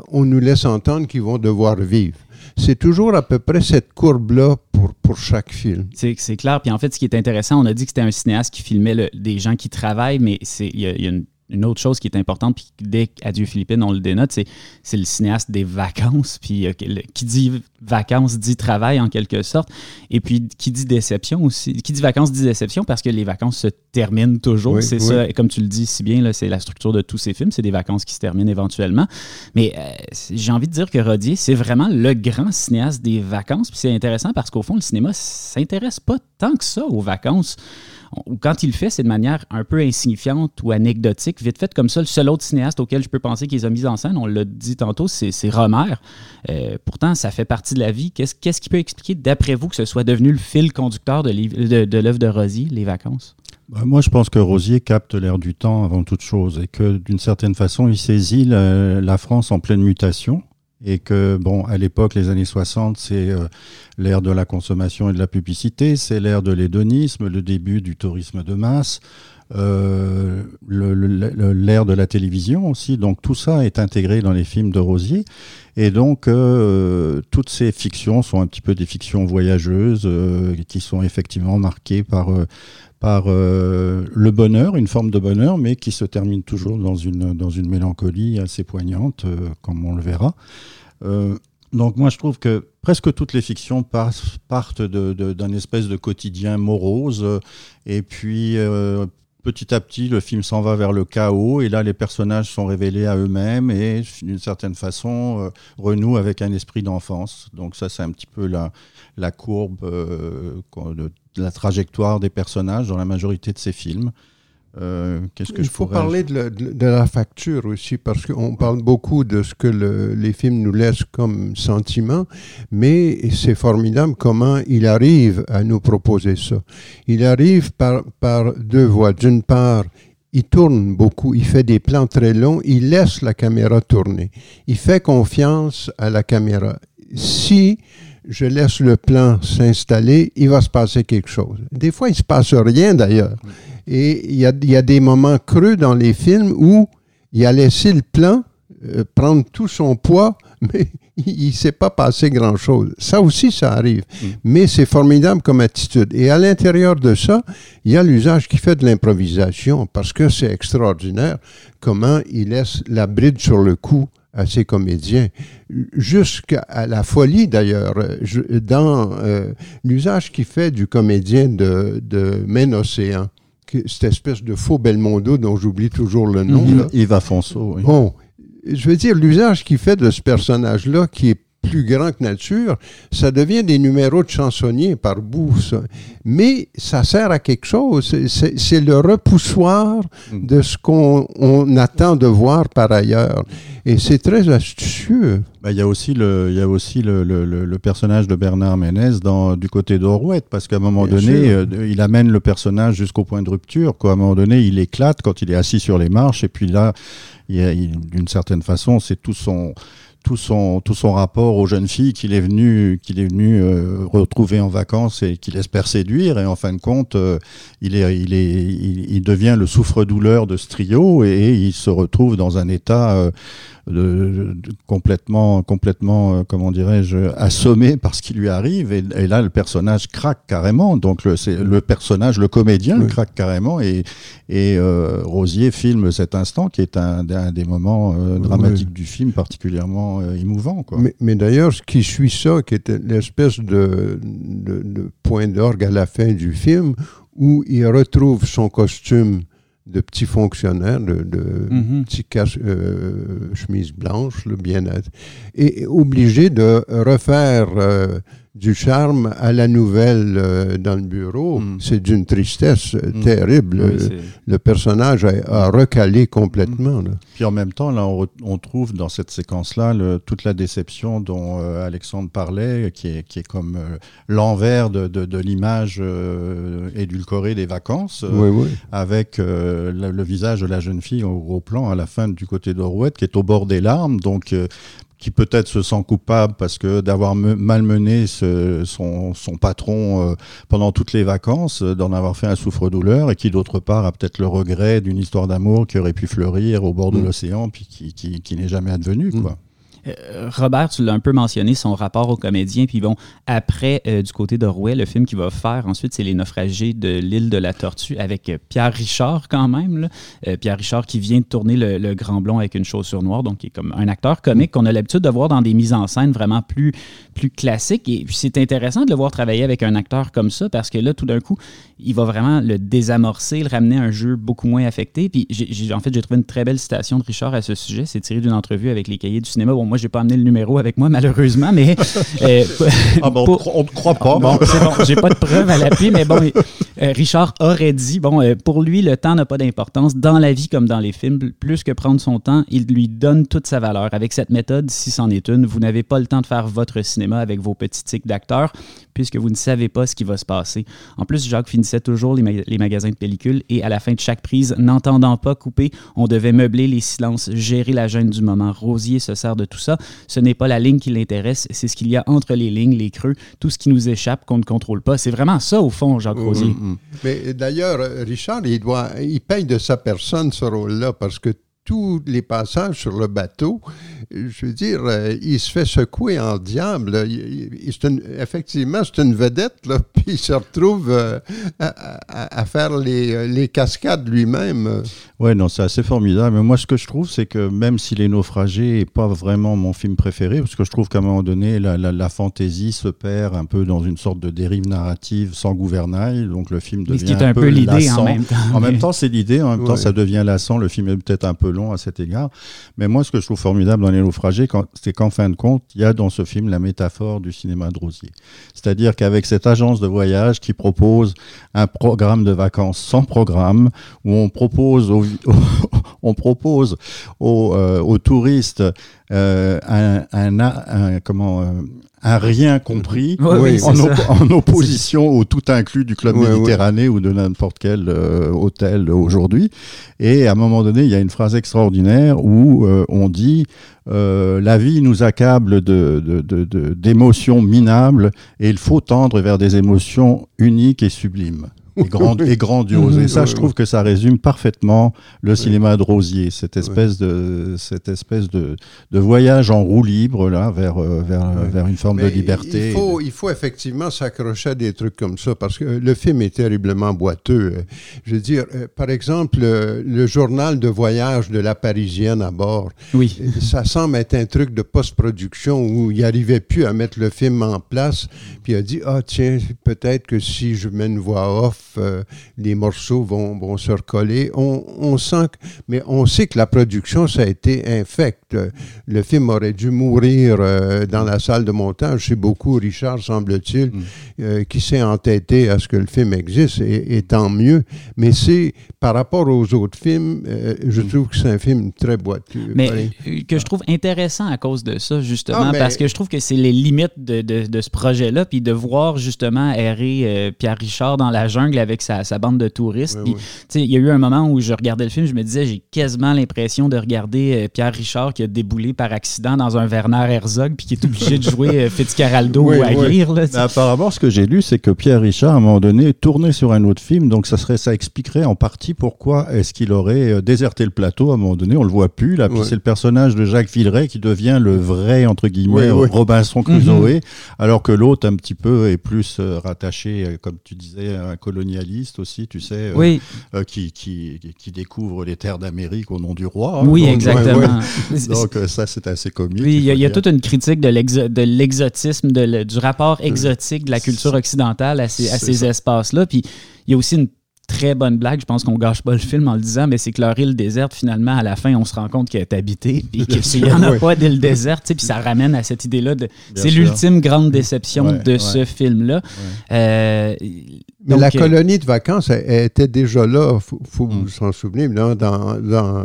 on nous laisse entendre qu'ils vont devoir vivre. C'est toujours à peu près cette courbe-là pour, pour chaque film.
C'est clair. Puis en fait, ce qui est intéressant, on a dit que c'était un cinéaste qui filmait des gens qui travaillent, mais il y, a une une autre chose qui est importante, puis dès qu'Adieu Philippine, on le dénote, c'est le cinéaste des vacances. Puis euh, qui dit vacances dit travail en quelque sorte. Et puis qui dit déception aussi. Qui dit vacances dit déception parce que les vacances se terminent toujours. Oui, c'est oui. ça. Et comme tu le dis si bien, c'est la structure de tous ces films. C'est des vacances qui se terminent éventuellement. Mais euh, j'ai envie de dire que Rodier, c'est vraiment le grand cinéaste des vacances. Puis c'est intéressant parce qu'au fond, le cinéma s'intéresse pas tant que ça aux vacances ou quand il le fait, c'est de manière un peu insignifiante ou anecdotique, vite fait comme ça. Le seul autre cinéaste auquel je peux penser qu'ils ont mis en scène, on l'a dit tantôt, c'est Romer. Euh, pourtant, ça fait partie de la vie. Qu'est-ce qu qui peut expliquer, d'après vous, que ce soit devenu le fil conducteur de l'œuvre de, Rosier, les vacances?
Bah, moi, je pense que Rosier capte l'air du temps avant toute chose et que d'une certaine façon, il saisit la France en pleine mutation et que, bon, à l'époque, les années 60, c'est euh, l'ère de la consommation et de la publicité, c'est l'ère de l'hédonisme, le début du tourisme de masse, euh, l'ère de la télévision aussi. Donc tout ça est intégré dans les films de Rosier. Et donc euh, toutes ces fictions sont un petit peu des fictions voyageuses qui sont effectivement marquées par par euh, le bonheur, une forme de bonheur, mais qui se termine toujours dans une, dans une mélancolie assez poignante, euh, comme on le verra. Euh, donc moi, je trouve que presque toutes les fictions partent d'un espèce de quotidien morose, et puis petit à petit, le film s'en va vers le chaos, et là, les personnages sont révélés à eux-mêmes et, d'une certaine façon, renouent avec un esprit d'enfance. Donc ça, c'est un petit peu la, la courbe, de, la trajectoire des personnages dans la majorité de ces films.
Euh, qu'est-ce que Il faut parler de la, facture aussi, parce qu'on parle beaucoup de ce que les films nous laissent comme sentiment, mais c'est formidable comment il arrive à nous proposer ça. Il arrive par, par deux voies. D'une part, il tourne beaucoup, il fait des plans très longs, il laisse la caméra tourner. Il fait confiance à la caméra. Si je laisse le plan s'installer, il va se passer quelque chose. Des fois, il ne se passe rien d'ailleurs. Et il y a, y a, des moments creux dans les films où il a laissé le plan euh, prendre tout son poids, [laughs] mais il ne s'est pas passé grand-chose. Ça aussi, ça arrive. Mm. Mais c'est formidable comme attitude. Et à l'intérieur de ça, il y a l'usage qui fait de l'improvisation, parce que c'est extraordinaire comment il laisse la bride sur le cou à ses comédiens, jusqu'à la folie d'ailleurs, dans euh, l'usage qu'il fait du comédien de, de Main Océan cette espèce de faux Belmondo dont j'oublie toujours le nom.
Yves Afonso, oui.
Bon, je veux dire, l'usage qu'il fait de ce personnage-là, qui est plus grand que nature, ça devient des numéros de chansonniers par bout, Mais ça sert à quelque chose. C'est le repoussoir de ce qu'on attend de voir par ailleurs. Et c'est très astucieux.
Bah, il y a aussi le, y a aussi le, le, personnage de Bernard Ménez dans, du côté d'Orouette, parce qu'à un moment donné, euh, il amène le personnage jusqu'au point de rupture. Quoi. À un moment donné, il éclate quand il est assis sur les marches, et puis là, d'une certaine façon, c'est tout son tout son, tout son rapport aux jeunes filles qu'il est venu, qu'il est venu euh, retrouver en vacances et qu'il espère séduire. Et en fin de compte, euh, il, est, il, est, il, devient le souffre-douleur de ce trio et, il se retrouve dans un état de, complètement, complètement, euh, comment dirais-je, assommé par ce qui lui arrive. Et, là, le personnage craque carrément. Donc, le, le personnage, le comédien, craque carrément. Et, et euh, Rosier filme cet instant qui est un, des moments euh, dramatiques du film particulièrement émouvant. Quoi.
Mais, mais d'ailleurs, ce qui suit ça, qui est l'espèce de, de, de point d'orgue à la fin du film, où il retrouve son costume de petits fonctionnaires, de, de mm-hmm. petits cache, euh, chemises blanches, le bien-être, et obligé de refaire euh, du charme à la nouvelle euh, dans le bureau, mm. c'est d'une tristesse euh, mm. terrible. le personnage a, recalé complètement. Mm.
Puis en même temps, là, on, trouve dans cette séquence-là toute la déception dont euh, Alexandre parlait, qui est, qui est comme l'envers de, de, l'image édulcorée des vacances, avec le, visage de la jeune fille au gros plan à la fin du côté d'Orouette, qui est au bord des larmes. Donc qui peut-être se sent coupable parce que d'avoir malmené son, son, patron euh, pendant toutes les vacances, euh, d'en avoir fait un souffre-douleur, et qui d'autre part a peut-être le regret d'une histoire d'amour qui aurait pu fleurir au bord de mm. l'océan, puis qui, qui, qui n'est jamais advenue. Mm. Quoi.
Euh, Robert, tu l'as un peu mentionné, son rapport aux comédiens. Puis bon, après, euh, du côté de Rouet, le film qu'il va faire ensuite, c'est Les naufragés de l'île de la Tortue avec euh, Pierre Richard quand même. Pierre Richard qui vient de tourner le, Grand Blond avec une chaussure noire, donc qui est comme un acteur comique qu'on a l'habitude de voir dans des mises en scène vraiment plus, plus classiques. Et puis c'est intéressant de le voir travailler avec un acteur comme ça parce que là, tout d'un coup, il va vraiment le désamorcer, le ramener à un jeu beaucoup moins affecté. Puis en fait, j'ai trouvé une très belle citation de Richard à ce sujet. C'est tiré d'une entrevue avec les cahiers du cinéma. Bon, moi, j'ai pas amené le numéro avec moi, malheureusement, mais. [laughs]
Euh, ah bon, on ne croit pas.
Bon, [laughs] c'est bon, j'ai pas de preuves à l'appui, mais bon, euh, Richard aurait dit bon, euh, pour lui, le temps n'a pas d'importance dans la vie comme dans les films. Plus que prendre son temps, il lui donne toute sa valeur. Avec cette méthode, si c'en est une, vous n'avez pas le temps de faire votre cinéma avec vos petits tics d'acteurs, puisque vous ne savez pas ce qui va se passer. En plus, Jacques finissait toujours les, les magasins de pellicules et à la fin de chaque prise, n'entendant pas couper, on devait meubler les silences, gérer la gêne du moment. Rosier se sert de tout ça. Ce n'est pas la ligne qui l'intéresse, c'est ce qu'il y a entre les lignes, les creux, tout ce qui nous échappe qu'on ne contrôle pas. C'est vraiment ça, au fond, Jacques mm, Rosier.
Mais d'ailleurs, Richard, il, doit, il paye de sa personne ce rôle-là parce que tous les passages sur le bateau, je veux dire, euh, il se fait secouer en diable. effectivement, c'est une vedette, là, [laughs] puis il se retrouve euh, à, faire les, les cascades lui-même.
Oui, non, c'est assez formidable. Mais moi, ce que je trouve, c'est que même si Les Naufragés n'est pas vraiment mon film préféré, parce que je trouve qu'à un moment donné, la, la, fantaisie se perd un peu dans une sorte de dérive narrative sans gouvernail, donc le film devient
ce qui est un, peu, l'idée en même temps.
En même temps, c'est l'idée, en même temps, ça devient lassant. Le film est peut-être un peu long à cet égard. Mais moi, ce que je trouve formidable dans Les Naufragés, c'est qu'en fin de compte, il y a dans ce film la métaphore du cinéma de Rosier. C'est-à-dire qu'avec cette agence de voyage qui propose un programme de vacances sans programme, où on propose aux, [laughs] aux, euh, touristes euh, un, comment, euh, un rien compris [laughs] en, opposition au tout inclus du club méditerranéen ou de n'importe quel hôtel aujourd'hui. Et à un moment donné, il y a une phrase extraordinaire où on dit la vie nous accable d'émotions de, de, minables et il faut tendre vers des émotions uniques et sublimes et, grandiose. Et ça, je trouve que ça résume parfaitement le cinéma de Rosier, cette espèce de, cette espèce de, de voyage en roue libre là, vers, euh, vers, vers une forme de liberté.
Il faut, il faut effectivement s'accrocher à des trucs comme ça parce que le film est terriblement boiteux. Je veux dire, euh, par exemple, le journal de voyage de la Parisienne à bord.
Oui.
Ça semble être un truc de post-production où il n'arrivait plus à mettre le film en place. Puis il a dit, ah tiens, peut-être que si je mets une voix off, euh, les morceaux vont, vont se recoller. On, on, sent mais on sait que la production, ça a été infecte. Le film aurait dû mourir euh, dans la salle de montage. C'est beaucoup Richard, semble-t-il, mm. euh, qui s'est entêté à ce que le film existe, et, tant mieux. Mais c'est, par rapport aux autres films, je mm. trouve que c'est un film très boiteux.
Mais que je trouve intéressant à cause de ça, justement, ah, parce que je trouve que c'est les limites de, de, de ce projet-là, puis de voir justement errer Pierre Richard dans la jungle avec sa, bande de touristes. Il y a eu un moment où je regardais le film, je me disais, j'ai quasiment l'impression de regarder euh, Pierre Richard qui a déboulé par accident dans un Werner Herzog puis qui est obligé de jouer euh, [laughs] Fitzcarraldo ou Aguirre.
apparemment, ce que j'ai lu, c'est que Pierre Richard, à un moment donné, tournait sur un autre film, donc ça, serait, ça expliquerait en partie pourquoi est-ce qu'il aurait euh, déserté le plateau à un moment donné. On le voit plus, là. Puis c'est le personnage de Jacques Villeray qui devient le vrai, entre guillemets, Robinson Crusoe, mhm. alors que l'autre, un petit peu, est plus rattaché, comme tu disais, à un aussi, tu sais, euh, euh, qui, qui, qui, découvre les terres d'Amérique au nom du roi.
Oui, exactement.
Donc euh, ça, c'est assez comique.
Oui, il y, a, toute une critique de l'exotisme, du rapport exotique de la culture occidentale à ces, à ces espaces-là. Puis il y a aussi une très bonne blague. Je pense qu'on gâche pas le film en le disant, mais c'est que leur île déserte, finalement, à la fin, on se rend compte qu'elle est habitée, puis qu'il n'y en a pas d'île déserte, puis ça ramène à cette idée-là. De, c'est l'ultime grande déception de ce film-là.
Euh, mais la euh, colonie de vacances elle, était déjà là, il faut, vous mm. s'en souvenir, dans, dans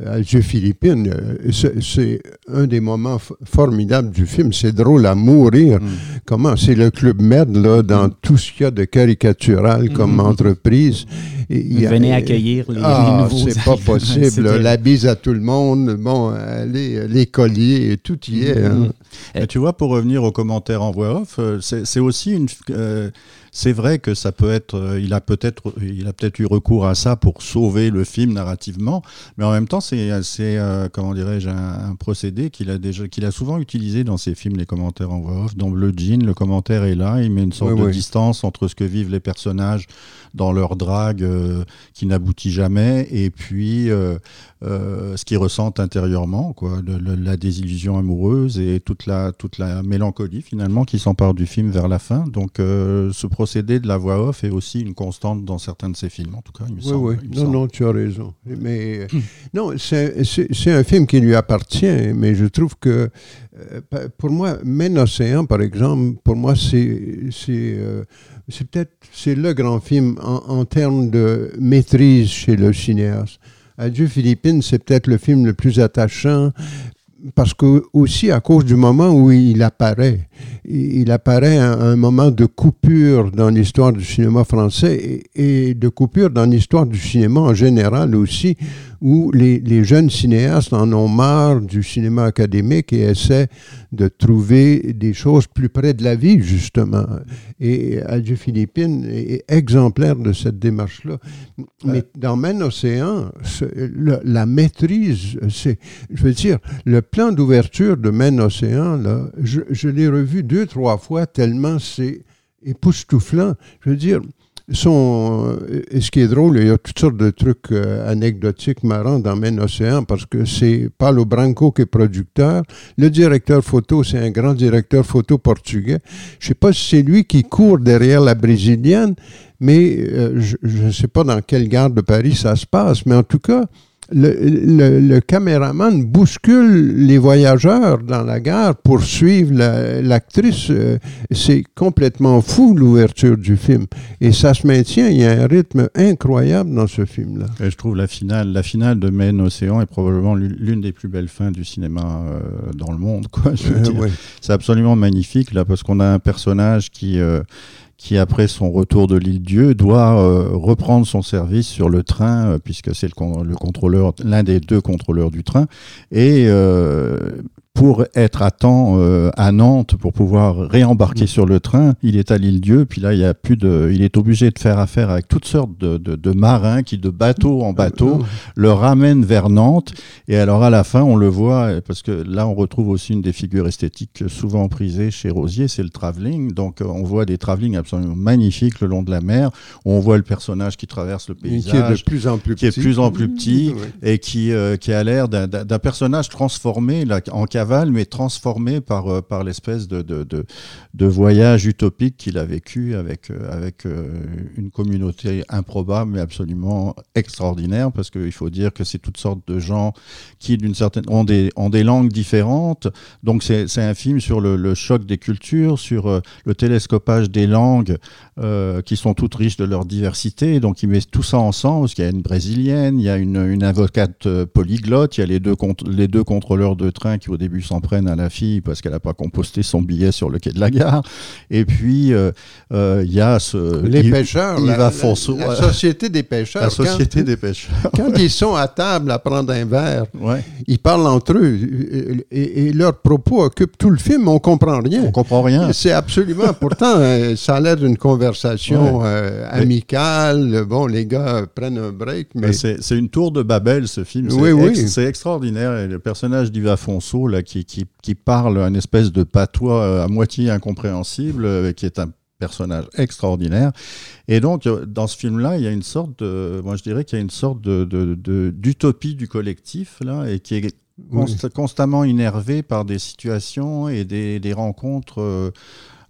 euh, Philippines. C'est un des moments formidables du film. C'est drôle à mourir. Mm. Comment? C'est le Club Med, là, dans mm. tout ce qu'il y a de caricatural comme entreprise.
Venez accueillir les,
ah, C'est pas [laughs] possible. la bise à tout le monde. Bon, les, les colliers, tout y est. Hein.
tu vois, pour revenir aux commentaires en voix off, c'est aussi une c'est vrai que ça peut être, euh, il a peut-être, il a peut-être eu recours à ça pour sauver le film narrativement, mais en même temps, c'est, c'est euh, comment dirais-je, un, procédé qu'il a déjà, qu'il a souvent utilisé dans ses films, les commentaires en voix off. Dans Bleu Jean, le commentaire est là, il met une sorte de distance entre ce que vivent les personnages dans leur drague euh, qui n'aboutit jamais, et puis ce qu'ils ressentent intérieurement, quoi, la désillusion amoureuse et toute la toute la mélancolie finalement qui s'empare du film vers la fin. Donc ce procédé de la voix off est aussi une constante dans certains de ses films, en tout cas. Il me semble,
oui, non, non, tu as raison. Mais euh, non, c'est un film qui lui appartient, mais je trouve que euh, pour moi, Men Océan, par exemple, pour moi, c'est euh, c'est peut-être c'est le grand film en, termes de maîtrise chez le cinéaste. Adieu Philippines, c'est peut-être le film le plus attachant parce que aussi à cause du moment où il apparaît. Il apparaît un, un moment de coupure dans l'histoire du cinéma français et, et de coupure dans l'histoire du cinéma en général aussi, où les, les, jeunes cinéastes en ont marre du cinéma académique et essaient de trouver des choses plus près de la vie, justement. Et Adieu Philippine est exemplaire de cette démarche-là. Mais dans Maine Océan, le, la maîtrise, c'est, je veux dire, le plan d'ouverture de Maine Océan, là, je, je l'ai revu deux, trois fois tellement c'est époustouflant. Je veux dire, son, ce qui est drôle, il y a toutes sortes de trucs euh, anecdotiques marrants dans Maine Océan parce que c'est Paulo Branco qui est producteur. Le directeur photo, c'est un grand directeur photo portugais. Je sais pas si c'est lui qui court derrière la brésilienne, mais euh, je ne sais pas dans quelle gare de Paris ça se passe, mais en tout cas, le, le, le, caméraman bouscule les voyageurs dans la gare pour suivre l'actrice. La, c'est complètement fou l'ouverture du film. Et ça se maintient, il y a un rythme incroyable dans ce film-là.
Je trouve la finale, la finale de Maine Océan est probablement l'une des plus belles fins du cinéma euh, dans le monde. Euh, ouais. C'est absolument magnifique là parce qu'on a un personnage qui... Euh, qui, après son retour de l'île Dieu, doit euh, reprendre son service sur le train, euh, puisque c'est le, le, contrôleur, l'un des deux contrôleurs du train, et euh, pour être à temps euh, à Nantes pour pouvoir réembarquer mmh. sur le train. Il est à l'île Dieu, puis là il y a plus de, il est obligé de faire affaire avec toutes sortes de, de, de marins qui de bateau en bateau le ramènent vers Nantes. Et alors à la fin on le voit parce que là on retrouve aussi une des figures esthétiques souvent prisées chez Rosier, c'est le travelling. Donc on voit des travelling absolument magnifiques le long de la mer. On voit le personnage qui traverse le paysage,
qui est de plus en plus
qui
petit,
est plus en plus petit et qui euh, qui a l'air d'un personnage transformé là en cavale mais transformé par, euh, par l'espèce de, de, voyage utopique qu'il a vécu avec, euh, avec euh, une communauté improbable mais absolument extraordinaire, parce qu'il faut dire que c'est toutes sortes de gens qui, d'une certaine, ont des, ont des langues différentes. Donc c'est un film sur le, choc des cultures, sur le télescopage des langues qui sont toutes riches de leur diversité. Donc il met tout ça ensemble, parce qu'il y a une brésilienne, il y a une, une avocate polyglotte, il y a les deux, les deux contrôleurs de train qui au début s'en prennent à la fille parce qu'elle n'a pas composté son billet sur le quai de la gare. Et puis, il euh, euh, y a ce...
Les il, pêcheurs,
il
la,
va
la, la, société des pêcheurs.
La société
quand,
des pêcheurs.
Quand ils sont à table à prendre un verre,
ouais.
ils parlent entre eux et, et, leurs propos occupent tout le film, on comprend rien.
On comprend rien.
C'est absolument... Pourtant, euh, ça a l'air d'une conversation ouais. euh, amicale. Bon, les gars prennent un break, mais...
C'est une tour de Babel, ce film.
Oui, oui.
C'est extraordinaire. Et le personnage d'Iva Fonso, là, qui, qui, qui, parle un espèce de patois euh, à moitié incompréhensible, euh, qui est un personnage extraordinaire. Et donc, euh, dans ce film-là, il y a une sorte de, moi je dirais qu'il y a une sorte de, d'utopie du collectif, là, et qui est const oui. constamment énervé par des situations et des, des rencontres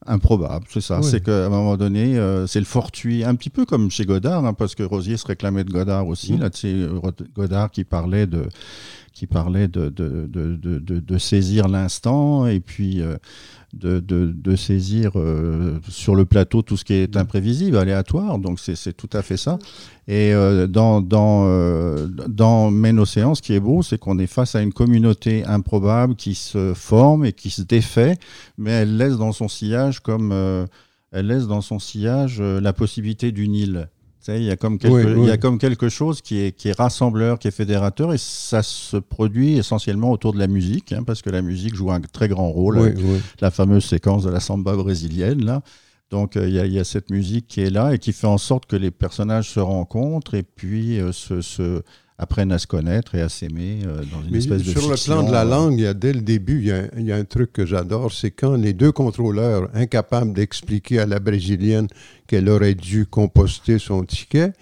improbable, c'est ça. Oui. C'est qu'à un moment donné, euh, c'est le fortuit, un petit peu comme chez Godard, hein, parce que Rosier se réclamait de Godard aussi. Mmh. Là, c'est Godard qui parlait de, qui parlait de, de, de, de saisir l'instant et puis euh, de, saisir euh, sur le plateau tout ce qui est imprévisible, aléatoire. Donc c'est tout à fait ça. Et euh, dans, dans, euh, ce qui est beau, c'est qu'on est face à une communauté improbable qui se forme et qui se défait, mais elle laisse dans son sillage comme elle laisse dans son sillage la possibilité d'une île. Il y, a comme quelque, oui, oui. il y a comme quelque chose qui est, qui est rassembleur, qui est fédérateur, et ça se produit essentiellement autour de la musique, hein, parce que la musique joue un très grand rôle.
Oui,
la fameuse séquence de la samba brésilienne, là. Donc euh, il y, a, il y, a cette musique qui est là et qui fait en sorte que les personnages se rencontrent et puis euh, se, se, apprennent à se connaître et à s'aimer euh, dans une
Mais
espèce de
Sur
fiction,
le plan de la langue, il y a, dès le début, il y, a, il y a un truc que j'adore, c'est quand les deux contrôleurs, incapables d'expliquer à la brésilienne qu'elle aurait dû composter son ticket,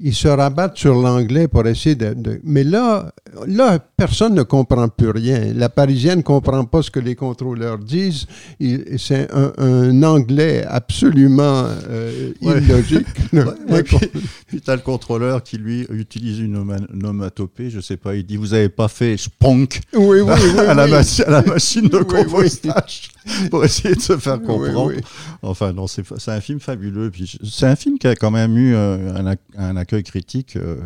ils se rabattent sur l'anglais pour essayer de, de, Mais là, là, personne ne comprend plus rien. La Parisienne ne comprend pas ce que les contrôleurs disent. C'est un, un, anglais absolument euh,
ouais.
illogique. [laughs]
ouais, ouais, puis, puis tu as le contrôleur qui, lui, utilise une onomatopée, je sais pas, il dit « Vous avez pas fait spunk
oui, oui, [laughs] oui,
à, la à, la machine de compostage pour essayer de se faire comprendre. Enfin, non, c'est un film fabuleux. C'est un film qui a quand même eu euh, un, un accueil critique euh,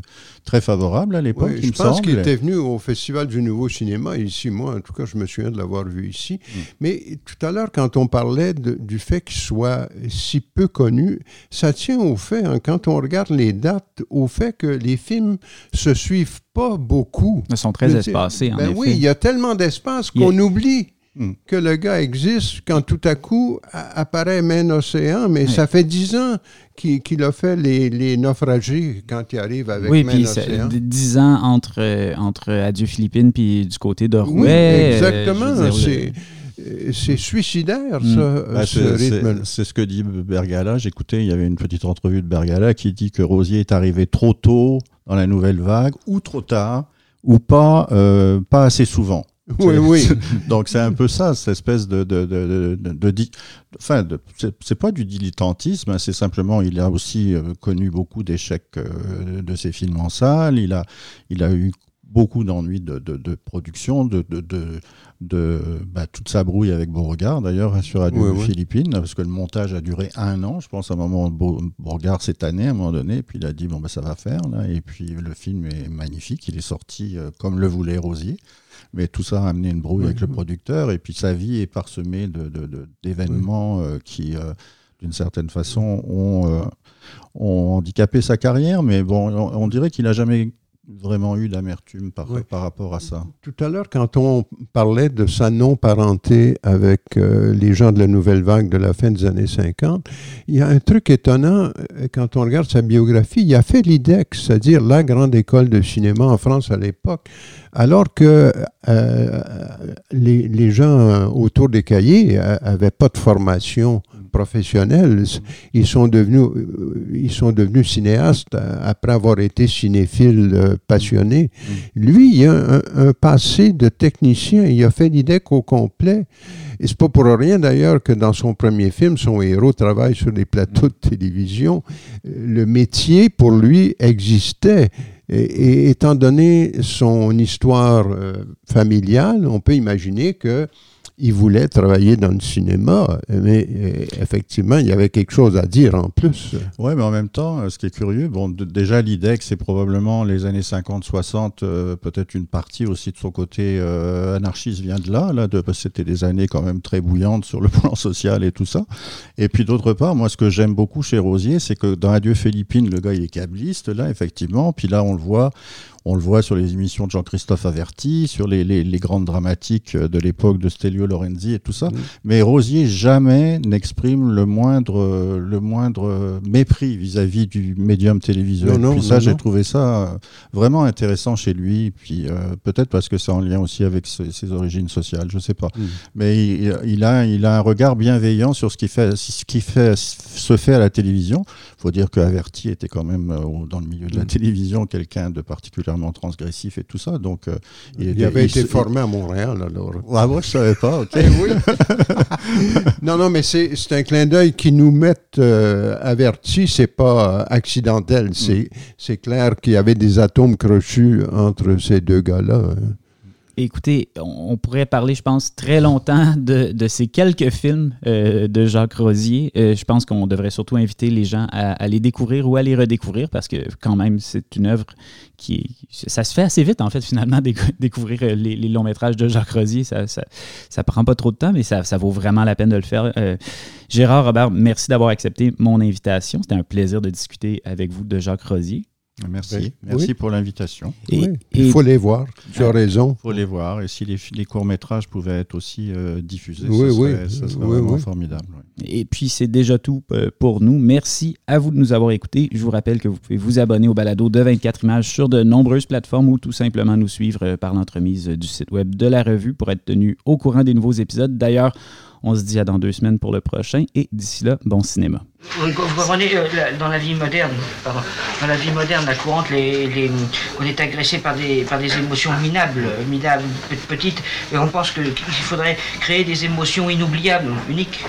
très favorable à l'époque,
oui, je pense qu'il était venu au Festival du Nouveau Cinéma ici. Moi, en tout cas, je me souviens de l'avoir vu ici.
Mm.
Mais tout à l'heure, quand on parlait de- du fait qu'il soit si peu connu, ça tient au fait, hein, quand on regarde les dates, au fait que les films se suivent pas beaucoup.
Ils sont très
Je
espacés, en
ben
effet.
oui, il y a tellement d'espace qu'on oublie
Hmm.
que le gars existe quand tout à coup apparaît Main Océan, mais ça fait dix ans qu'il qu'il a fait les, les naufragés quand il arrive avec
oui, puis c'est
Océan.
d- dix ans entre, euh, entre Adieu Philippines puis du côté de Rouet.
Oui,
euh,
exactement. c'est euh, c'est suicidaire, ça, euh, ce rythme.
c'est c'est ce que dit Bergala. J'écoutais, il y avait une petite entrevue de Bergala qui dit que Rosier est arrivé trop tôt dans la nouvelle vague, ou trop tard, ou pas, euh, pas assez souvent.
Oui, oui. [laughs]
Donc c'est un peu ça, cette espèce de, de, de, de, de enfin, de- c'est- pas du dilettantisme, hein, c'est simplement, il a aussi euh, connu beaucoup d'échecs euh, de ses films en salle, il a, il a eu beaucoup d'ennuis de, de, de production, de, de, bah, toute sa brouille avec Beauregard d'ailleurs sur Radio
Oui, oui.
Philippines, parce que le montage a duré un an, je pense à un moment, Beau- Beauregard cette année, à un moment donné, puis il a dit bon bah ça va faire là, et puis le film est magnifique, il est sorti euh, comme le voulait Rosier. Mais tout ça a amené une brouille avec le producteur, et puis sa vie est parsemée de- de- de- d'événements euh, qui, euh, d'une certaine façon, ont, ont handicapé sa carrière. Mais bon, on, on dirait qu'il n'a jamais vraiment eu d'amertume par,
Oui.
par rapport à ça.
Tout à l'heure, quand on parlait de sa non-parenté avec euh, les gens de la nouvelle vague de la fin des années 50, il y a un truc étonnant euh, quand on regarde sa biographie. Il a fait l'IDEC, c'est-à-dire la grande école de cinéma en France à l'époque, alors que euh, les, les gens autour des cahiers n'avaient pas de formation professionnelle. Ils sont devenus, euh, ils sont devenus cinéastes euh, après avoir été cinéphiles euh, passionnés. Lui, il a un, un passé de technicien. Il a fait l'IDEC au complet. Et c'est pas pour rien d'ailleurs que dans son premier film, son héros travaille sur des plateaux de télévision. Le métier pour lui existait. Et, et étant donné son histoire euh, familiale, on peut imaginer que il voulait travailler dans le cinéma, mais euh, effectivement, il y avait quelque chose à dire en plus.
Ouais, mais en même temps, euh, ce qui est curieux, bon, déjà l'IDEC, c'est probablement les années 50-60, euh, peut-être une partie aussi de son côté anarchiste vient de là, là parce que c'était des années quand même très bouillantes sur le [laughs] plan social et tout ça. Et puis d'autre part, moi, ce que j'aime beaucoup chez Rosier, c'est que dans Adieu Philippines, le gars, il est câbliste, là, effectivement, puis là, on le voit. On le voit sur les émissions de Jean-Christophe Averti, sur les, les- les grandes dramatiques de l'époque de Stelio Lorenzi et tout ça. Mais Rosier jamais n'exprime le moindre, le moindre mépris vis-à-vis du médium télévisuel.
Non, non,
Puis ça, j'ai trouvé ça euh, vraiment intéressant chez lui. Puis euh, peut-être parce que c'est en lien aussi avec ses, ses origines sociales, je sais pas. Mais il, il a, il a un regard bienveillant sur ce qui fait, ce qui fait, se fait à la télévision. Faut dire que Averti était quand même euh, dans le milieu de la
Mm.
télévision quelqu'un de particulièrement transgressif et tout ça. Donc euh, il,
avait
il
été formé à Montréal, alors.
Ah, moi, je savais pas. ok.
Eh oui. [laughs] non, non, mais c'est c'est un clin d'œil qui nous met euh, avertis, c'est pas euh, accidentel. C'est c'est clair qu'il y avait des atomes crochus entre ces deux gars-là. hein.
Écoutez, on pourrait parler, je pense, très longtemps de, ces quelques films euh, de Jacques Rosier. Euh, je pense qu'on devrait surtout inviter les gens à, les découvrir ou à les redécouvrir parce que quand même, c'est une œuvre qui. Ça se fait assez vite, en fait, finalement, [laughs] décou- découvrir euh, les, longs métrages de Jacques Rosier. Ça, ça, prend pas trop de temps, mais ça, vaut vraiment la peine de le faire. Gérard, Robert, merci d'avoir accepté mon invitation. C'était un plaisir de discuter avec vous de Jacques Rosier.
Merci.
Oui.
Merci
Oui.
pour l'invitation.
Et-
Oui,
et-
Il faut les voir. Tu as raison.
Il faut les voir. Et si les, les courts-métrages pouvaient être aussi euh, diffusés,
Oui,
ce
oui.
serait, ce serait
Oui,
vraiment
oui.
formidable.
Et puis, c'est déjà tout euh, pour nous. Merci à vous de nous avoir écoutés. Je vous rappelle que vous pouvez vous abonner au balado de 24 images sur de nombreuses plateformes ou tout simplement nous suivre euh, par l'entremise du site web de la revue pour être tenu au courant des nouveaux épisodes. D'ailleurs, on se dit à dans deux semaines pour le prochain et d'ici là, bon cinéma.
Vous comprenez, euh, dans la vie moderne, pardon, dans la vie moderne, la courante, on est agressé par des, par des émotions minables, minables, pe- petites, et on pense qu'il faudrait créer des émotions inoubliables, uniques.